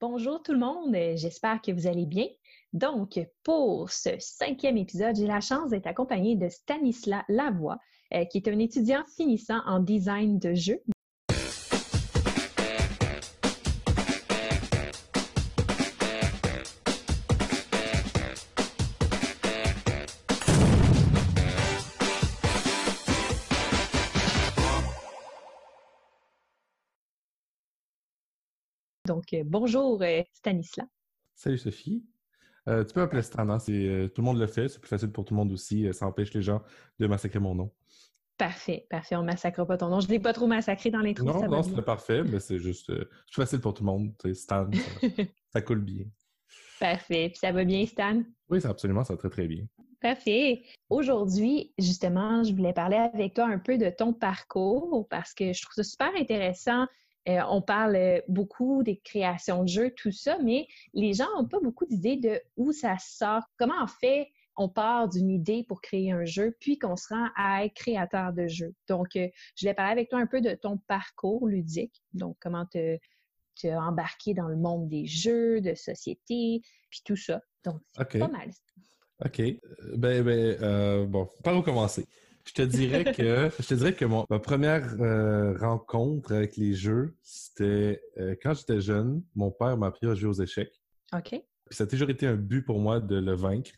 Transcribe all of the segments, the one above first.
Bonjour tout le monde, j'espère que vous allez bien. Donc, pour ce cinquième épisode, j'ai la chance d'être accompagnée de Stanislas Lavoie, euh, qui est un étudiant finissant en design de jeux. Donc, euh, bonjour euh, Stanislas. Salut Sophie. Euh, tu peux m'appeler Stan, hein? tout le monde le fait, c'est plus facile pour tout le monde aussi, ça empêche les gens de massacrer mon nom. Parfait, parfait, on ne massacre pas ton nom. Je ne l'ai pas trop massacré dans l'intro. Non, non, c'est parfait, mais c'est juste plus facile pour tout le monde. Stan, ça, coule bien. Parfait. Puis ça va bien, Stan? Oui, absolument, ça va très, très bien. Parfait. Aujourd'hui, justement, je voulais parler avec toi un peu de ton parcours parce que je trouve ça super intéressant euh, on parle euh, beaucoup des créations de jeux, tout ça, mais les gens n'ont pas beaucoup d'idées de où ça sort. Comment en fait on part d'une idée pour créer un jeu, puis qu'on se rend à être créateur de jeu. Donc, euh, je vais parler avec toi un peu de ton parcours ludique. Donc, comment tu as embarqué dans le monde des jeux, de société, puis tout ça. Donc, c'est pas mal. OK. Ben, ben bon, par où commencer? Je te dirais que je te dirais que mon, ma première euh, rencontre avec les jeux, c'était euh, quand j'étais jeune. Mon père m'a appris à jouer aux échecs. OK. Puis ça a toujours été un but pour moi de le vaincre.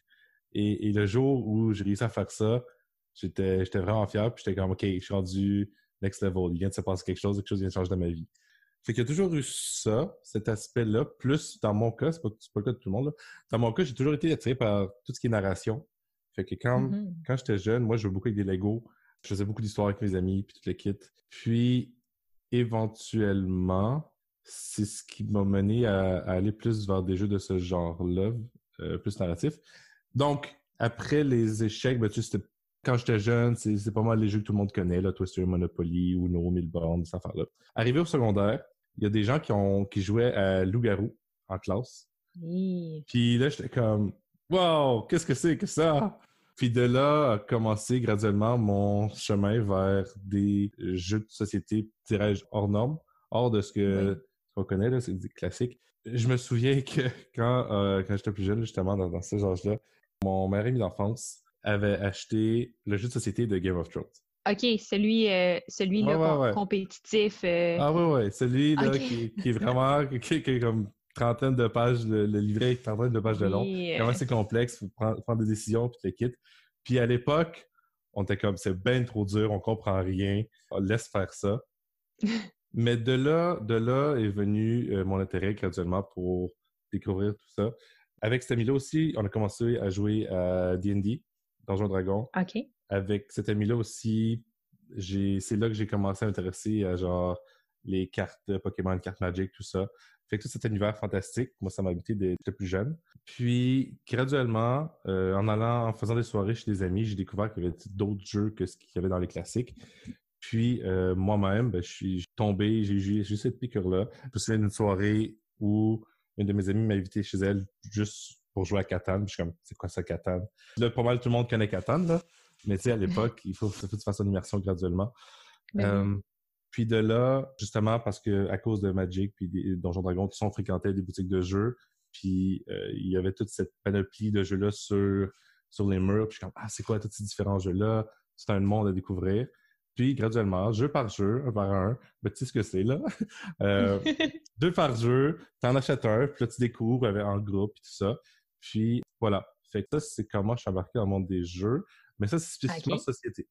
Et, et le jour où j'ai réussi à faire ça, j'étais j'étais vraiment fier. Puis j'étais comme OK, je suis rendu next level. Il vient de se passer quelque chose, quelque chose vient de changer dans ma vie. Fait qu'il y a toujours eu ça, cet aspect-là, plus dans mon cas, c'est pas, pas le cas de tout le monde, là. dans mon cas, j'ai toujours été attiré par tout ce qui est narration. Fait que quand, mm-hmm. quand j'étais jeune, moi, je jouais beaucoup avec des Legos. Je faisais beaucoup d'histoires avec mes amis, puis tout le kit. Puis, éventuellement, c'est ce qui m'a mené à, aller plus vers des jeux de ce genre-là, euh, plus narratif. Donc, après les échecs, ben, tu sais, quand j'étais jeune, c'est pas mal les jeux que tout le monde connaît, là, Twister, Monopoly, Uno, Milborn, ces affaires-là. Arrivé au secondaire, il y a des gens qui ont qui jouaient à Loup-garou en classe. Puis là, j'étais comme Wow, qu'est-ce que c'est que ça? Puis de là a commencé graduellement mon chemin vers des jeux de société, dirais-je, hors normes, hors de ce que qu'on connaît, là, c'est classique. Je me souviens que quand, euh, quand j'étais plus jeune, justement, dans, dans ce genre-là, mon ami d'enfance avait acheté le jeu de société de Game of Thrones. OK, celui, euh, celui là compétitif. Euh. Ah ouais, ouais, celui là qui, qui, est vraiment qui, qui, est comme trentaine de pages, le, livret est trentaine de pages de long. Comment c'est complexe, faut prendre, prendre, des décisions puis te quittes. Puis à l'époque, on était comme c'est bien trop dur, on comprend rien, laisse faire ça. Mais de là, de là est venu euh, mon intérêt graduellement pour découvrir tout ça. Avec cet ami-là aussi, on a commencé à jouer à D&D, Donjon Dragon. OK. Avec cet ami-là aussi, c'est là que j'ai commencé à m'intéresser à genre les cartes Pokémon, cartes Magic, tout ça. Fait que tout cet univers fantastique, moi, ça m'a habité d'être plus jeune. Puis, graduellement, euh, en allant, en faisant des soirées chez des amis, j'ai découvert qu'il y avait d'autres jeux que ce qu'il y avait dans les classiques. Puis, euh, moi-même, ben, je suis tombé, j'ai eu cette piqûre-là. Je me souviens d'une soirée où une de mes amies m'a invité chez elle juste pour jouer à Catan. je suis comme, c'est quoi ça, Catan? Là, pas mal tout le monde connaît Catan, là. Mais tu sais, à l'époque, il faut, faut que tu fasses une immersion graduellement. Ben euh, puis de là, justement, parce que à cause de Magic puis des Donjons Dragons qui sont fréquentés des boutiques de jeux, puis euh, il y avait toute cette panoplie de jeux-là sur, sur les murs. Puis je suis comme, ah, c'est quoi tous ces différents jeux-là? C'est un monde à découvrir. Puis graduellement, jeu par jeu, un par un, ben, tu sais ce que c'est là? euh, deux par jeu, t'en achètes un, puis là tu découvres avec, en groupe et tout ça. Puis voilà. Fait que ça, c'est comment je suis embarqué dans le monde des jeux. Mais ça, c'est spécifiquement société.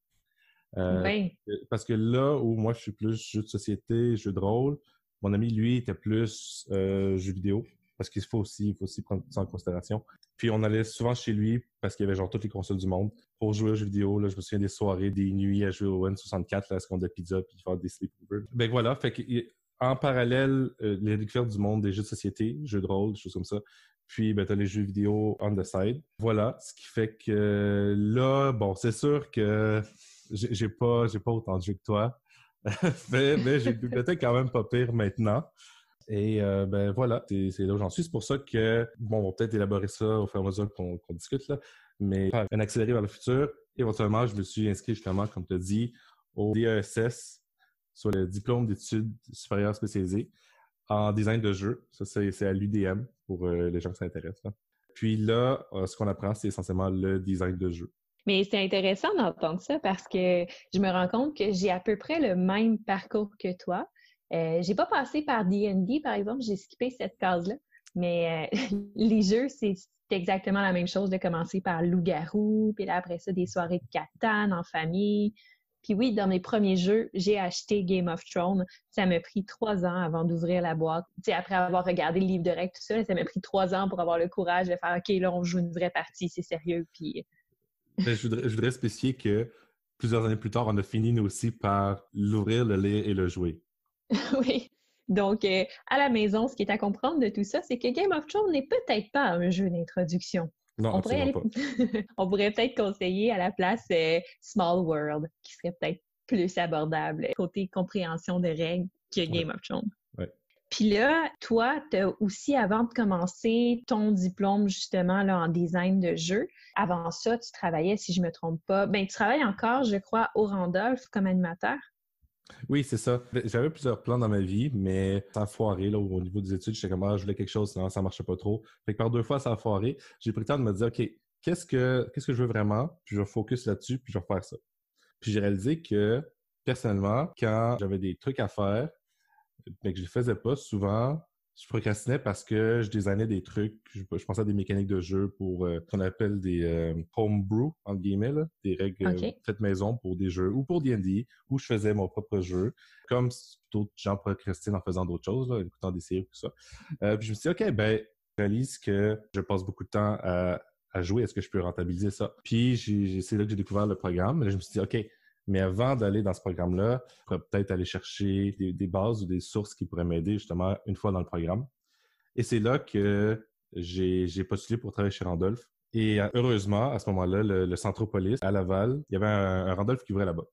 Euh, euh, parce que là où moi je suis plus jeu de société, jeu de rôle, mon ami lui était plus euh, jeu vidéo parce qu'il faut aussi, il faut aussi prendre ça en considération. Puis on allait souvent chez lui parce qu'il y avait genre toutes les consoles du monde pour jouer aux jeux vidéo. Là, je me souviens des soirées, des nuits à jouer au N64, là, à ce qu'on a pizza puis faire des sleepovers. Ben voilà, fait que en parallèle, euh, les découvertes du monde des jeux de société, jeux de rôle, des choses comme ça. Puis, ben, t'as les jeux vidéo on the side. Voilà, ce qui fait que là, bon, c'est sûr que j'ai pas, j'ai pas autant de jeux que toi. mais, mais j'ai une bibliothèque quand même pas pire maintenant. Et euh, ben voilà, c'est là où j'en suis. C'est pour ça que, bon, on va peut-être élaborer ça au fur et à mesure qu'on discute, là. Mais un accéléré vers le futur, éventuellement, je me suis inscrit justement, comme tu as dit, au DESS, sur le diplôme d'études supérieures spécialisées en design de jeu. Ça, c'est à l'UDM pour euh, les gens qui s'intéressent. Puis là, euh, ce qu'on apprend, c'est essentiellement le design de jeu. Mais c'est intéressant d'entendre ça parce que je me rends compte que j'ai à peu près le même parcours que toi. Euh, j'ai pas passé par D&D, par exemple, j'ai skippé cette case-là. Mais euh, les jeux, c'est exactement la même chose de commencer par loup-garou, puis là, après ça, des soirées de catane en famille. Puis oui, dans mes premiers jeux, j'ai acheté Game of Thrones. Ça m'a pris trois ans avant d'ouvrir la boîte. Sais, après avoir regardé le livre de règles, tout ça, ça m'a pris trois ans pour avoir le courage de faire OK, là, on joue une vraie partie, c'est sérieux. Puis. Je, voudrais, je voudrais spécifier que plusieurs années plus tard, on a fini nous aussi par l'ouvrir, le lire et le jouer. oui. Donc, euh, à la maison, ce qui est à comprendre de tout ça, c'est que Game of Thrones n'est peut-être pas un jeu d'introduction. Non, on pourrait, on pourrait peut-être conseiller à la place euh, Small World, qui serait peut-être plus abordable côté compréhension des règles que Game of Thrones. Puis là, toi, tu as aussi, avant de commencer ton diplôme justement là, en design de jeu, avant ça, tu travaillais, si je me trompe pas, ben tu travailles encore, je crois, au Randolph comme animateur? Oui, c'est ça. J'avais plusieurs plans dans ma vie, mais ça a foiré là, au niveau des études. J'étais comme, ah, je voulais quelque chose, sinon ça marchait pas trop. Fait que par deux fois, ça a foiré. J'ai pris le temps de me dire, OK, qu'est-ce que, que je veux vraiment? Puis je focus là-dessus, puis je vais faire ça. Puis j'ai réalisé que, personnellement, quand j'avais des trucs à faire, mais que je les faisais pas, souvent, je procrastinais parce que je designais des trucs, je, pensais à des mécaniques de jeu pour euh, ce qu'on appelle des euh, homebrew, entre guillemets, des règles euh, faites maison pour des jeux ou pour D&D, où je faisais mon propre jeu, comme d'autres gens procrastinent en faisant d'autres choses, en écoutant des séries, tout ça. puis je me suis dit, OK, ben, je réalise que je passe beaucoup de temps à, à jouer, est-ce que je peux rentabiliser ça? Puis c'est là que j'ai découvert le programme. je me suis dit, OK, mais avant d'aller dans ce programme-là, je pourrais peut-être aller chercher des, bases ou des sources qui pourraient m'aider justement une fois dans le programme. Et c'est là que j'ai postulé pour travailler chez Randolph. Et euh, heureusement, à ce moment-là, le, Centropolis à Laval, il y avait un, Randolph qui ouvrait là-bas.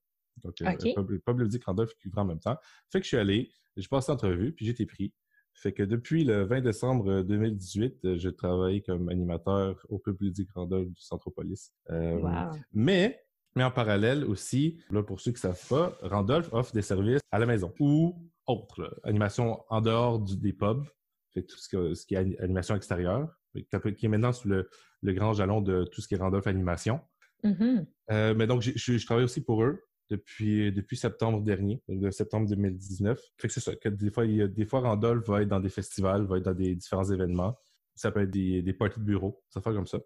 Donc, euh, okay. Public Randolph qui ouvrait en même temps. Fait que je suis allé, j'ai passé l'entrevue, puis j'ai été pris. Fait que depuis le 20 décembre 2018, je travaille comme animateur au Public Randolph du Centropolis. Euh, mais mais en parallèle aussi, là, pour ceux qui ne savent pas, Randolph offre des services à la maison ou autre, animation en dehors des pubs, fait tout ce, qui est animation extérieure, qui est maintenant sous le, grand jalon de tout ce qui est Randolph Animation. Mm-hmm. Euh, mais donc, je, travaille aussi pour eux depuis, depuis septembre dernier, de septembre 2019. Fait que c'est ça, que des fois, des fois, Randolph va être dans des festivals, va être dans des différents événements. Ça peut être des, des parties de bureau, ça fait comme ça.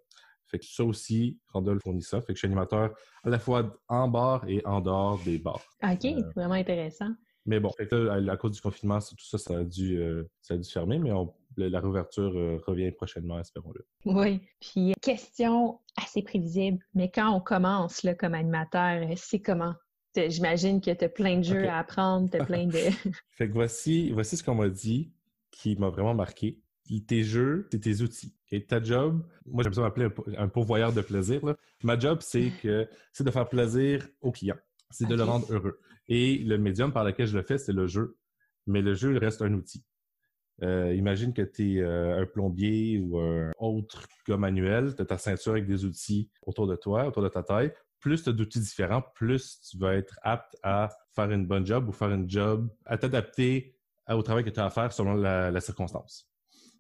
Fait que ça aussi, Randolph fournit ça. Fait que je suis animateur à la fois en bar et en dehors des bars. OK, euh, vraiment intéressant. Mais bon, fait que à, cause du confinement, tout ça, ça a dû, euh, ça a dû fermer, mais la réouverture euh, revient prochainement, espérons-le. Oui. Puis, question assez prévisible, mais quand on commence là, comme animateur, c'est comment? J'imagine que tu as plein de jeux à apprendre, tu as plein de. fait que voici, voici ce qu'on m'a dit qui m'a vraiment marqué tes jeux, c'est tes outils. Et ta job, moi j'aime ça m'appeler un, pourvoyeur de plaisir. Ma job, c'est que c'est de faire plaisir au client. C'est de le rendre heureux. Et le médium par lequel je le fais, c'est le jeu. Mais le jeu reste un outil. Euh, imagine que tu es euh, un plombier ou un autre gars manuel, tu as ta ceinture avec des outils autour de toi, autour de ta taille. Plus tu as d'outils différents, plus tu vas être apte à faire une bonne job ou faire une job, à t'adapter au travail que tu as à faire selon la circonstance.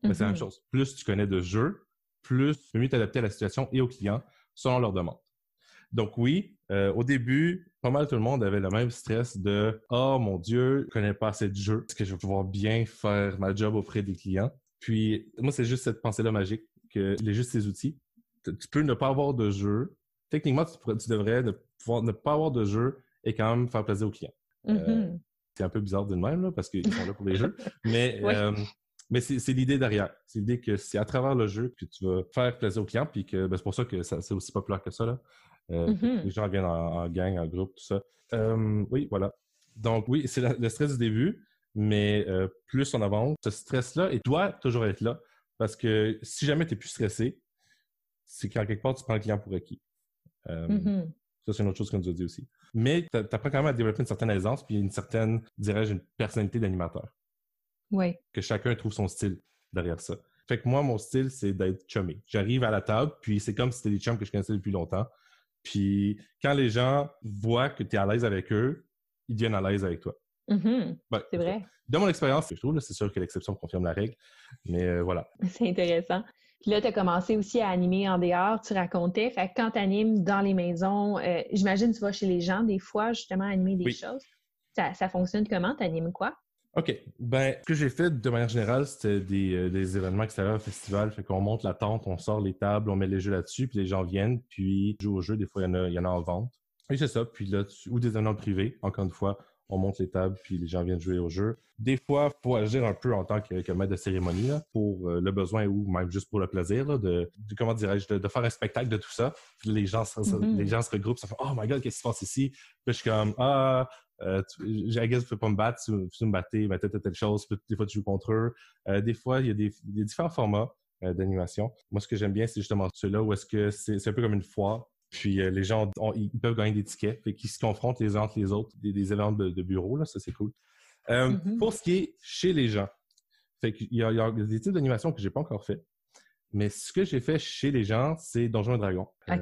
Mais c'est la même mm-hmm. chose. Plus tu connais de jeux, plus tu peux mieux t'adapter à la situation et aux clients selon leurs demandes. Donc oui, euh, au début, pas mal tout le monde avait le même stress de Oh mon Dieu, je connais pas assez de jeux. Est-ce que je vais pouvoir bien faire ma job auprès des clients? Puis moi, c'est juste cette pensée-là magique que les juste ces outils. Tu peux ne pas avoir de jeu. Techniquement, tu, devrais ne, pouvoir, ne pas avoir de jeu et quand même faire plaisir aux clients. Euh, mm-hmm. c'est un peu bizarre de même, là, parce qu'ils sont là pour les jeux. Mais euh, mais c'est l'idée derrière. C'est l'idée que c'est à travers le jeu que tu vas faire plaisir aux clients, puis que ben, c'est pour ça que c'est aussi populaire que ça. Là. Euh, mm-hmm. Les gens viennent en, gang, en groupe, tout ça. Euh, oui, voilà. Donc oui, c'est le stress du début, mais euh, plus on avance, ce stress-là, et doit toujours être là, parce que si jamais tu es plus stressé, c'est qu'en quelque part, tu prends le client pour acquis. Mm-hmm. Ça, c'est une autre chose qu'on nous a dit aussi. Mais tu apprends quand même à développer une certaine aisance, puis une certaine, dirais-je, une personnalité d'animateur. Que chacun trouve son style derrière ça. Fait que moi, mon style, c'est d'être chumé. J'arrive à la table, puis c'est comme si c'était des chums que je connaissais depuis longtemps. Puis quand les gens voient que tu es à l'aise avec eux, ils deviennent à l'aise avec toi. Mm-hmm. c'est vrai. Dans mon expérience, je trouve, c'est sûr que l'exception confirme la règle, mais euh, voilà. C'est intéressant. Puis là, tu as commencé aussi à animer en dehors, tu racontais. Fait que quand tu animes dans les maisons, euh, j'imagine tu vas chez les gens des fois, justement, animer des choses. Ça, ça, fonctionne comment? Tu animes quoi? OK. Ben, ce que j'ai fait de manière générale, c'était des, euh, des, événements extérieurs, festivals. Fait qu'on monte la tente, on sort les tables, on met les jeux là-dessus, puis les gens viennent, puis jouent au jeu. Des fois, il y en a, il y en, a en vente. Et c'est ça. Puis là, ou des événements privés, encore une fois, on monte les tables, puis les gens viennent jouer au jeu. Des fois, il faut agir un peu en tant que, maître de cérémonie pour euh, le besoin ou même juste pour le plaisir de, comment dirais-je, de, faire un spectacle de tout ça. les gens, se, mm-hmm. les gens se regroupent, ça fait Oh my god, qu'est-ce qui se passe ici? Puis je suis comme Ah, euh, tu, guess, tu peux pas me battre, tu, tu me battre, mais telle, telle, chose. des fois, tu joues contre eux. Euh, des fois, il y a des, différents formats euh, d'animation. Moi, ce que j'aime bien, c'est justement ceux-là où est-ce que c'est un peu comme une foire puis euh, les gens, ils peuvent gagner des tickets, fait qu'ils se confrontent les uns entre les autres, des, événements de, bureau, là, ça c'est cool. Euh, mm-hmm. Pour ce qui est chez les gens, fait qu'il y, a des types d'animation que j'ai pas encore fait. Mais ce que j'ai fait chez les gens, c'est Donjons et Dragons. Euh,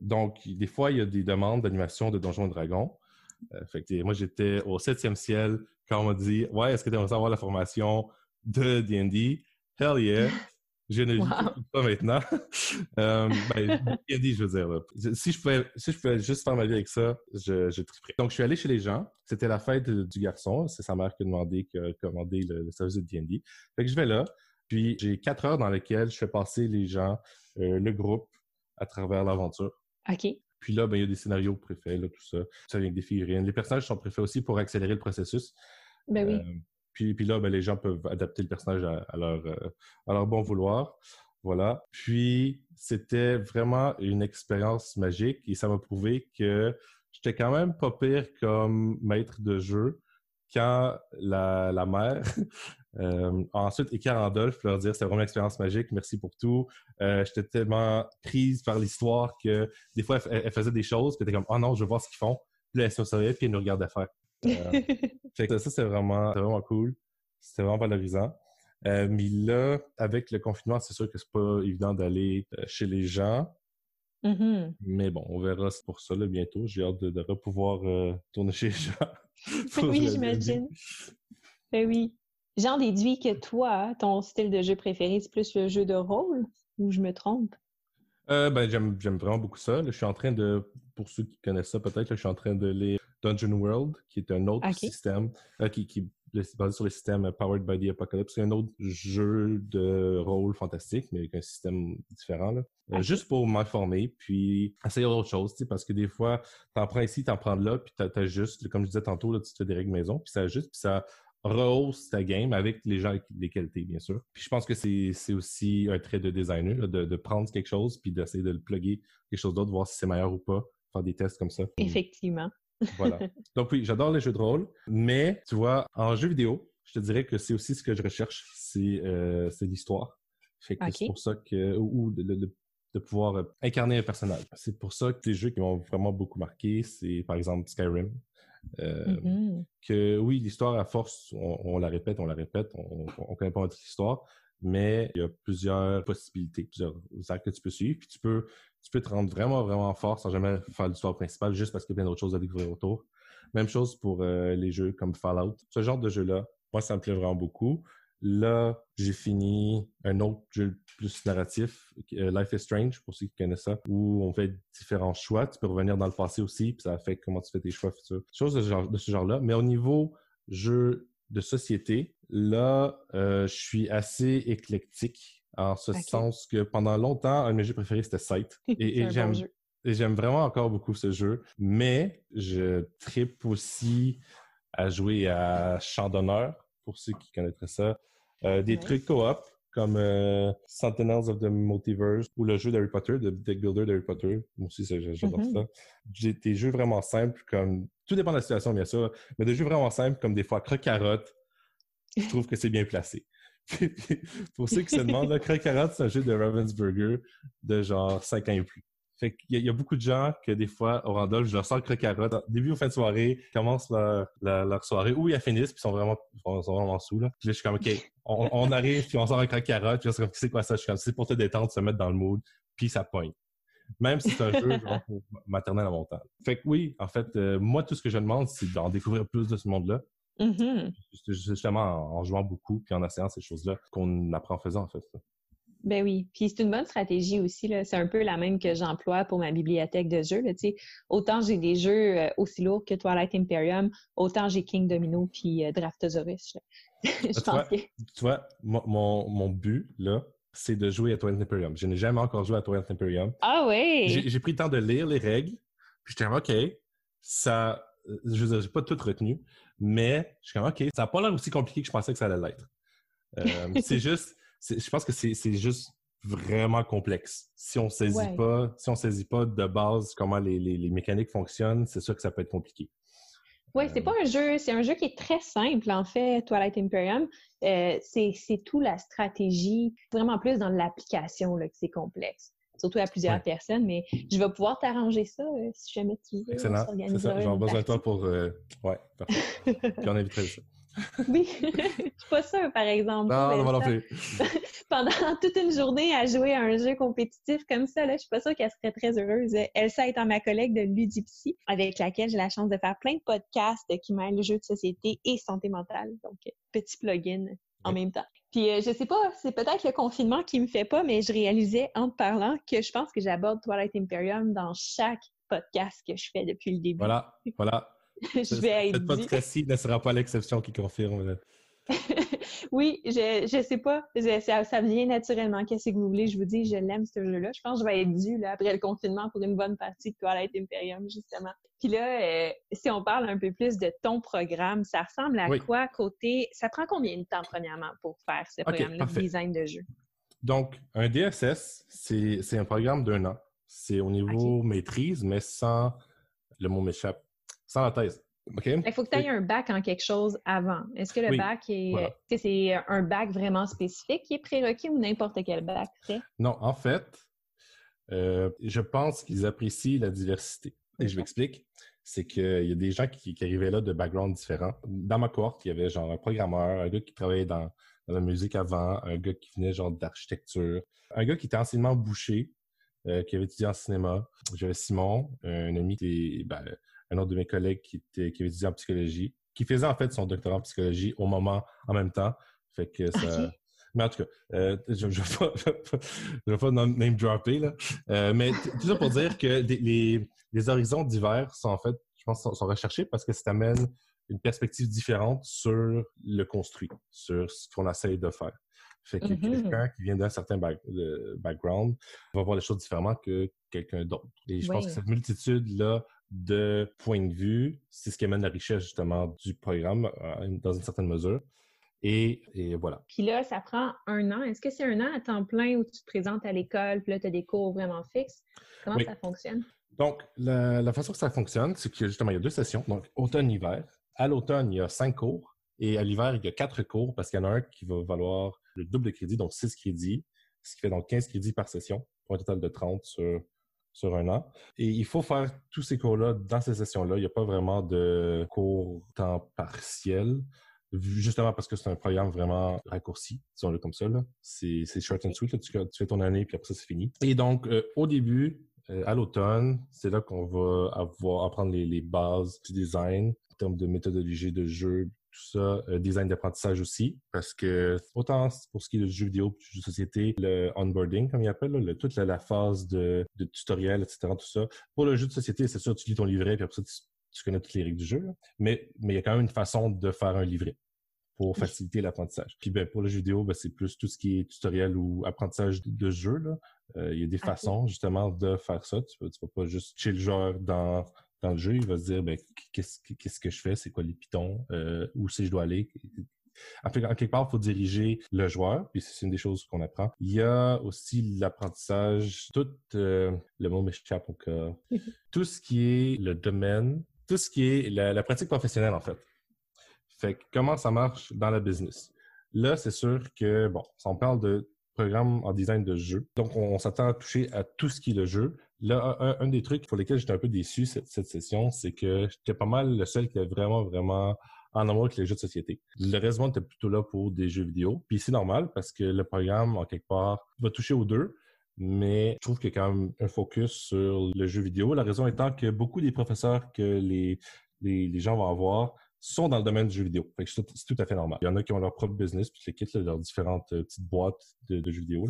donc, des fois, il y a des demandes d'animation de Donjons et Dragons. fait que, moi, j'étais au septième ciel quand on m'a dit Ouais, est-ce que tu aimerais savoir la formation de DD? Hell yeah! Je ne wow. pas maintenant. euh, ben, dit, je veux dire. Si, je pouvais, si je pouvais juste faire ma vie avec ça, je, je triperais. Donc, je suis allé chez les gens. C'était la fête du garçon. C'est sa mère qui a demandé, qui a commandé le, service de D&D. Fait que je vais là. Puis, j'ai quatre heures dans lesquelles je fais passer les gens, euh, le groupe, à travers l'aventure. OK. Puis là, ben, il y a des scénarios préfets, là, tout ça. Ça vient avec des figurines. Les personnages sont préfets aussi pour accélérer le processus. Ben oui. Euh, puis, là, ben, les gens peuvent adapter le personnage à, leur, euh, à leur bon vouloir. Voilà. Puis, c'était vraiment une expérience magique et ça m'a prouvé que j'étais quand même pas pire comme maître de jeu quand la, mère euh, ensuite écrit Randolph leur dire c'était vraiment une expérience magique, merci pour tout. Euh, j'étais tellement prise par l'histoire que des fois, elle, faisait des choses, puis était comme oh non, je voir ce qu'ils font. Puis là, elle se puis elle nous regardait faire. Euh, ça, c'est vraiment, vraiment cool. C'était vraiment valorisant. Euh, mais là, avec le confinement, c'est sûr que c'est pas évident d'aller euh, chez les gens. Mm-hmm. Mais bon, on verra pour ça là, bientôt. J'ai hâte de, de pouvoir tourner chez les gens. oui, j'imagine. Ben oui. J'en déduis que toi, ton style de jeu préféré, c'est plus le jeu de rôle ou je me trompe? ben, j'aime, vraiment beaucoup ça. je suis en train de, pour ceux qui connaissent ça peut-être, je suis en train de lire Dungeon World, qui est un autre système euh, qui, qui est basé sur le système Powered by the Apocalypse. C'est un autre jeu de rôle fantastique, mais avec un système différent. Euh, juste pour m'informer, puis essayer autre chose, parce que des fois, t'en prends ici, t'en prends là, puis t'as juste, comme je disais tantôt, là, tu te fais des règles maison, puis ça juste, puis ça rehausse ta game avec les gens avec les qualités, bien sûr. Puis je pense que c'est aussi un trait de designer, de, de, prendre quelque chose, puis d'essayer de le plugger quelque chose d'autre, voir si c'est meilleur ou pas, faire des tests comme ça. Effectivement voilà. Donc oui, j'adore les jeux de rôle, mais tu vois, en jeu vidéo, je te dirais que c'est aussi ce que je recherche, c'est euh, l'histoire. Fait que c'est pour ça que ou de, pouvoir euh, incarner un personnage. C'est pour ça que les jeux qui m'ont vraiment beaucoup marqué, c'est par exemple Skyrim. Euh, mm-hmm. Que oui, l'histoire à force, on, la répète, on la répète, on, on connaît pas notre histoire, mais il y a plusieurs possibilités, plusieurs actes que tu peux suivre, puis tu peux tu peux te rendre vraiment, vraiment fort sans jamais faire l'histoire principale juste parce qu'il y a plein d'autres choses à découvrir autour. Même chose pour euh, les jeux comme Fallout. Ce genre de jeu-là, moi, ça me plaît vraiment beaucoup. Là, j'ai fini un autre jeu plus narratif, euh, Life is Strange, pour ceux qui connaissent ça, où on fait différents choix. Tu peux revenir dans le passé aussi, puis ça affecte comment tu fais tes choix futurs. Choses de ce genre-là. Genre Mais au niveau jeu de société, là, euh, je suis assez éclectique en ce sens que pendant longtemps, un de mes jeux préférés, c'était Sight. Et, j'aime vraiment encore beaucoup ce jeu. Mais je tripe aussi à jouer à Champ d'honneur, pour ceux qui connaîtraient ça. Euh, des trucs co-op, comme euh, Sentinels of the Multiverse ou le jeu d'Harry Potter, de Deck Builder d'Harry Potter. Moi aussi, j'adore mm-hmm. ça. J'ai des jeux vraiment simples, comme... Tout dépend de la situation, bien sûr, mais des jeux vraiment simples, comme des fois Croc-Carotte, je trouve que c'est bien placé. pour ceux qui se demandent, le Carotte, c'est un jeu de Ravensburger de genre 5 ans et plus. Fait qu'il y, a beaucoup de gens que des fois, au Randolph, je leur sors le carotte début ou fin de soirée, commencent leur, soirée, ou ils finissent, puis sont vraiment, sont vraiment sous, là. Puis je suis comme, OK, on, arrive, puis on sort un croque-carotte, puis je suis comme, c'est quoi ça? Je suis comme, c'est pour te détendre, se mettre dans le mood, puis ça pointe. Même si c'est un jeu genre maternel à mon temps. Fait que oui, en fait, euh, moi, tout ce que je demande, c'est d'en découvrir plus de ce monde-là. Mm-hmm. Justement, en, en, jouant beaucoup, puis en essayant ces choses-là qu'on apprend en faisant, en fait. Ben oui, puis c'est une bonne stratégie aussi. C'est un peu la même que j'emploie pour ma bibliothèque de jeux. Là, autant j'ai des jeux euh, aussi lourds que Twilight Imperium, autant j'ai King Domino puis euh, Draftosaurus. Je pense que... tu vois mon, mon, but, là, c'est de jouer à Twilight Imperium. Je n'ai jamais encore joué à Twilight Imperium. Ah oui! J'ai pris le temps de lire les règles, puis j'étais OK, ça... Je veux dire, pas tout retenu, mais je suis comme OK, ça n'a pas l'air aussi compliqué que je pensais que ça allait l'être. Euh, c'est juste je pense que c'est juste vraiment complexe. Si on saisit pas, si on saisit pas de base comment les, les, mécaniques fonctionnent, c'est sûr que ça peut être compliqué. Oui, c'est euh, pas un jeu, c'est un jeu qui est très simple en fait, Twilight Imperium. Euh, c'est tout la stratégie, vraiment plus dans l'application que c'est complexe. Surtout à plusieurs personnes, mais je vais pouvoir t'arranger ça euh, si jamais tu veux. Excellent, c'est ça. J'ai besoin de toi pour. Ouais, parfait. Puis on éviterait ça. Oui, je suis pas sûre, par exemple. Non, non, non plus. Pendant toute une journée à jouer à un jeu compétitif comme ça, là, je suis pas sûre qu'elle serait très heureuse. Elsa étant ma collègue de Ludipsy, avec laquelle j'ai la chance de faire plein de podcasts qui mêlent jeux de société et santé mentale. Donc, petit plugin en même temps. Puis, euh, je sais pas, c'est peut-être le confinement qui me fait pas, mais je réalisais en te parlant que je pense que j'aborde Twilight Imperium dans chaque podcast que je fais depuis le début. Voilà, voilà. je vais être. Cette podcast ne sera pas l'exception qui confirme. oui, je, je sais pas. ça, ça, vient naturellement. Qu'est-ce que vous voulez? Je vous dis, je l'aime ce jeu-là. Je pense que je vais être dû là, après le confinement pour une bonne partie de Twilight Imperium, justement. Puis là, euh, si on parle un peu plus de ton programme, ça ressemble à quoi côté. Ça prend combien de temps, premièrement, pour faire ce programme-là de design de jeu? Donc, un DSS, c'est un programme d'un an. C'est au niveau maîtrise, mais sans. Le mot m'échappe sans la thèse. Il faut que tu aies un bac en quelque chose avant. Est-ce que le bac est. c'est un bac vraiment spécifique qui est prérequis ou n'importe quel bac? Non, en fait, euh, je pense qu'ils apprécient la diversité. Et je m'explique. C'est qu'il y a des gens qui, arrivaient là de backgrounds différents. Dans ma cohorte, il y avait genre un programmeur, un gars qui travaillait dans, la musique avant, un gars qui venait genre d'architecture, un gars qui était anciennement boucher, euh, qui avait étudié en cinéma. J'avais Simon, un ami qui ben, un autre de mes collègues qui, était, qui avait étudié en psychologie, qui faisait en fait son doctorat en psychologie au moment, en même temps. Fait que ça. Mais en tout cas, euh, je ne vais pas, name dropper, là. Euh, mais tout ça pour dire que les, les, horizons divers sont en fait, je pense, sont, recherchés parce que ça amène une perspective différente sur le construit, sur ce qu'on essaye de faire. Fait que mm-hmm. quelqu'un qui vient d'un certain background va voir les choses différemment que quelqu'un d'autre. Et je pense que cette multitude-là de points de vue, c'est ce qui amène la richesse justement du programme euh, dans une certaine mesure. Et, voilà. Puis là, ça prend un an. Est-ce que c'est un an à temps plein où tu te présentes à l'école, puis là, tu as des cours vraiment fixes? Comment ça fonctionne? Donc, la, façon que ça fonctionne, c'est que justement, il y a deux sessions, donc automne-hiver. À l'automne, il y a cinq cours et à l'hiver, il y a quatre cours parce qu'il y en a un qui va valoir le double de crédit, donc six crédits, ce qui fait donc 15 crédits par session pour un total de 30 sur sur un an. Et il faut faire tous ces cours-là dans ces sessions-là. Il n'y a pas vraiment de cours temps partiel, justement parce que c'est un programme vraiment raccourci, disons-le comme ça. C'est short and sweet. Tu, fais ton année, puis après ça, c'est fini. Et donc, euh, au début, euh, à l'automne, c'est là qu'on va avoir apprendre les, les, bases du design en termes de méthodologie de jeu, tout ça, euh, design d'apprentissage aussi, parce que autant pour ce qui est du jeu vidéo, du jeu de société, le onboarding, comme il appelle, le, toute la, phase de, tutoriel, etc., tout ça. Pour le jeu de société, c'est sûr, tu lis ton livret, puis après ça, tu, connais toutes les règles du jeu, mais mais il y a quand même une façon de faire un livret pour faciliter l'apprentissage. Puis ben, pour le jeu vidéo, ben, c'est plus tout ce qui est tutoriel ou apprentissage de, jeu. Là. Euh, il y a des façons justement de faire ça. Tu ne vas pas juste chez le joueur dans dans le jeu, il va se dire ben, qu'est-ce, que je fais, c'est quoi les pitons, euh, où c'est je dois aller? En, fait, en quelque part, il faut diriger le joueur, puis c'est une des choses qu'on apprend. Il y a aussi l'apprentissage, tout euh, le mot m'échappe au cœur, tout ce qui est le domaine, tout ce qui est la, pratique professionnelle en fait. Fait comment ça marche dans la business? Là, c'est sûr que, bon, si on parle de programme en design de jeu, donc on s'attend à toucher à tout ce qui est le jeu, Un, des trucs pour lesquels j'étais un peu déçu cette, session, c'est que j'étais pas mal le seul qui était vraiment, vraiment en amour avec les jeux de société. Le reste du était plutôt là pour des jeux vidéo. Puis c'est normal parce que le programme, en quelque part, va toucher aux deux. Mais je trouve qu'il y a quand même un focus sur le jeu vidéo. La raison étant que beaucoup des professeurs que les, gens vont avoir sont dans le domaine du jeu vidéo. c'est tout à fait normal. Il y en a qui ont leur propre business, puis les quittent leurs différentes euh, petites boîtes de, jeux vidéo.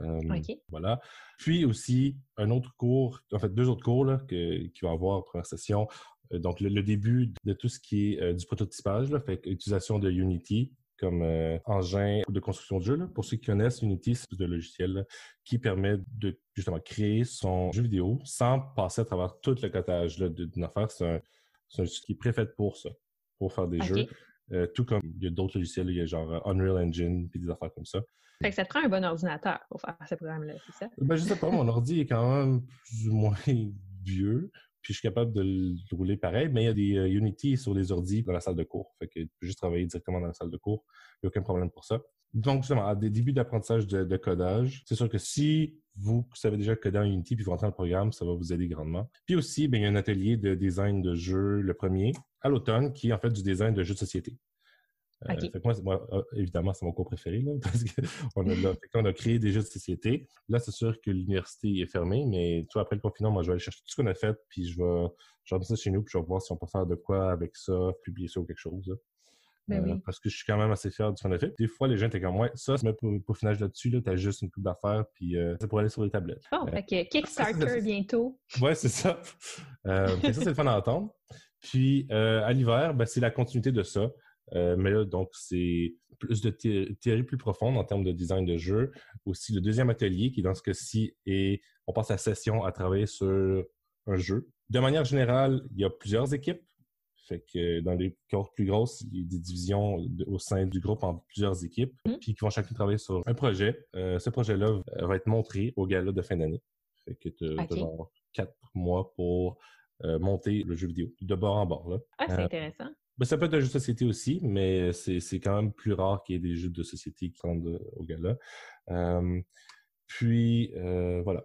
Euh, voilà. Puis aussi, un autre cours, en fait, deux autres cours là, que, qui va avoir première session. Euh, donc, le, début de tout ce qui est du prototypage, là, fait utilisation de Unity comme engin de construction de jeu. Là. Pour ceux qui connaissent, Unity, c'est un logiciel qui permet de justement créer son jeu vidéo sans passer à travers tout le cottage d'une affaire. C'est un, c'est un qui est préfait pour ça, pour faire des jeux. Euh, tout comme il y a d'autres logiciels, il y a genre euh, Unreal Engine puis des affaires comme ça. Fait que ça te prend un bon ordinateur pour faire ce programme-là, c'est ça? Ben, je sais pas, mon ordi est quand même plus ou moins vieux, puis je suis capable de le rouler pareil, mais il y a des euh, Unity sur les ordis dans la salle de cours. Fait que tu peux juste travailler directement dans la salle de cours. Il n'y a aucun problème pour ça. Donc, justement, à des débuts d'apprentissage de, codage, c'est sûr que si vous savez déjà coder en Unity puis vous rentrez dans le programme, ça va vous aider grandement. Puis aussi, bien, il y a un atelier de design de jeu, le premier, à l'automne, qui est en fait du design de jeux de société. Euh, moi, euh, évidemment, c'est mon cours préféré, là, parce qu'on a, on a créé des jeux de société. Là, c'est sûr que l'université est fermée, mais toi, après le confinement, moi, je vais aller chercher tout ce qu'on a fait, puis je vais, je vais ça chez nous, puis je vais voir si on peut faire de quoi avec ça, publier ça ou quelque chose. Ben euh, parce que je suis quand même assez fier du qu'on a fait. Des fois, les gens étaient comme, ouais, ça, c'est pour, pour finage là-dessus, là, t'as juste une coupe d'affaires, puis euh, c'est pour aller sur les tablettes. Bon, euh, que Kickstarter bientôt. Ouais, c'est ça. ça, c'est le fun à entendre. Puis, à l'hiver, ben, c'est la continuité de ça. mais là, donc, c'est plus de théorie plus profonde en termes de design de jeu. Aussi, le deuxième atelier, qui dans ce cas-ci est, on passe la session à travailler sur un jeu. De manière générale, il y a plusieurs équipes. Fait que dans les cohortes plus grosses, il y a des divisions au sein du groupe en plusieurs équipes, mmh. puis qui vont chacun travailler sur un projet. Euh, ce projet-là va être montré au gala de fin d'année. Fait que tu as quatre mois pour euh, monter le jeu vidéo, de bord en bord. Là. Ah, c'est euh, intéressant. Ben, ça peut être un jeu de société aussi, mais c'est quand même plus rare qu'il y ait des jeux de société qui rendent au gala. puis, voilà.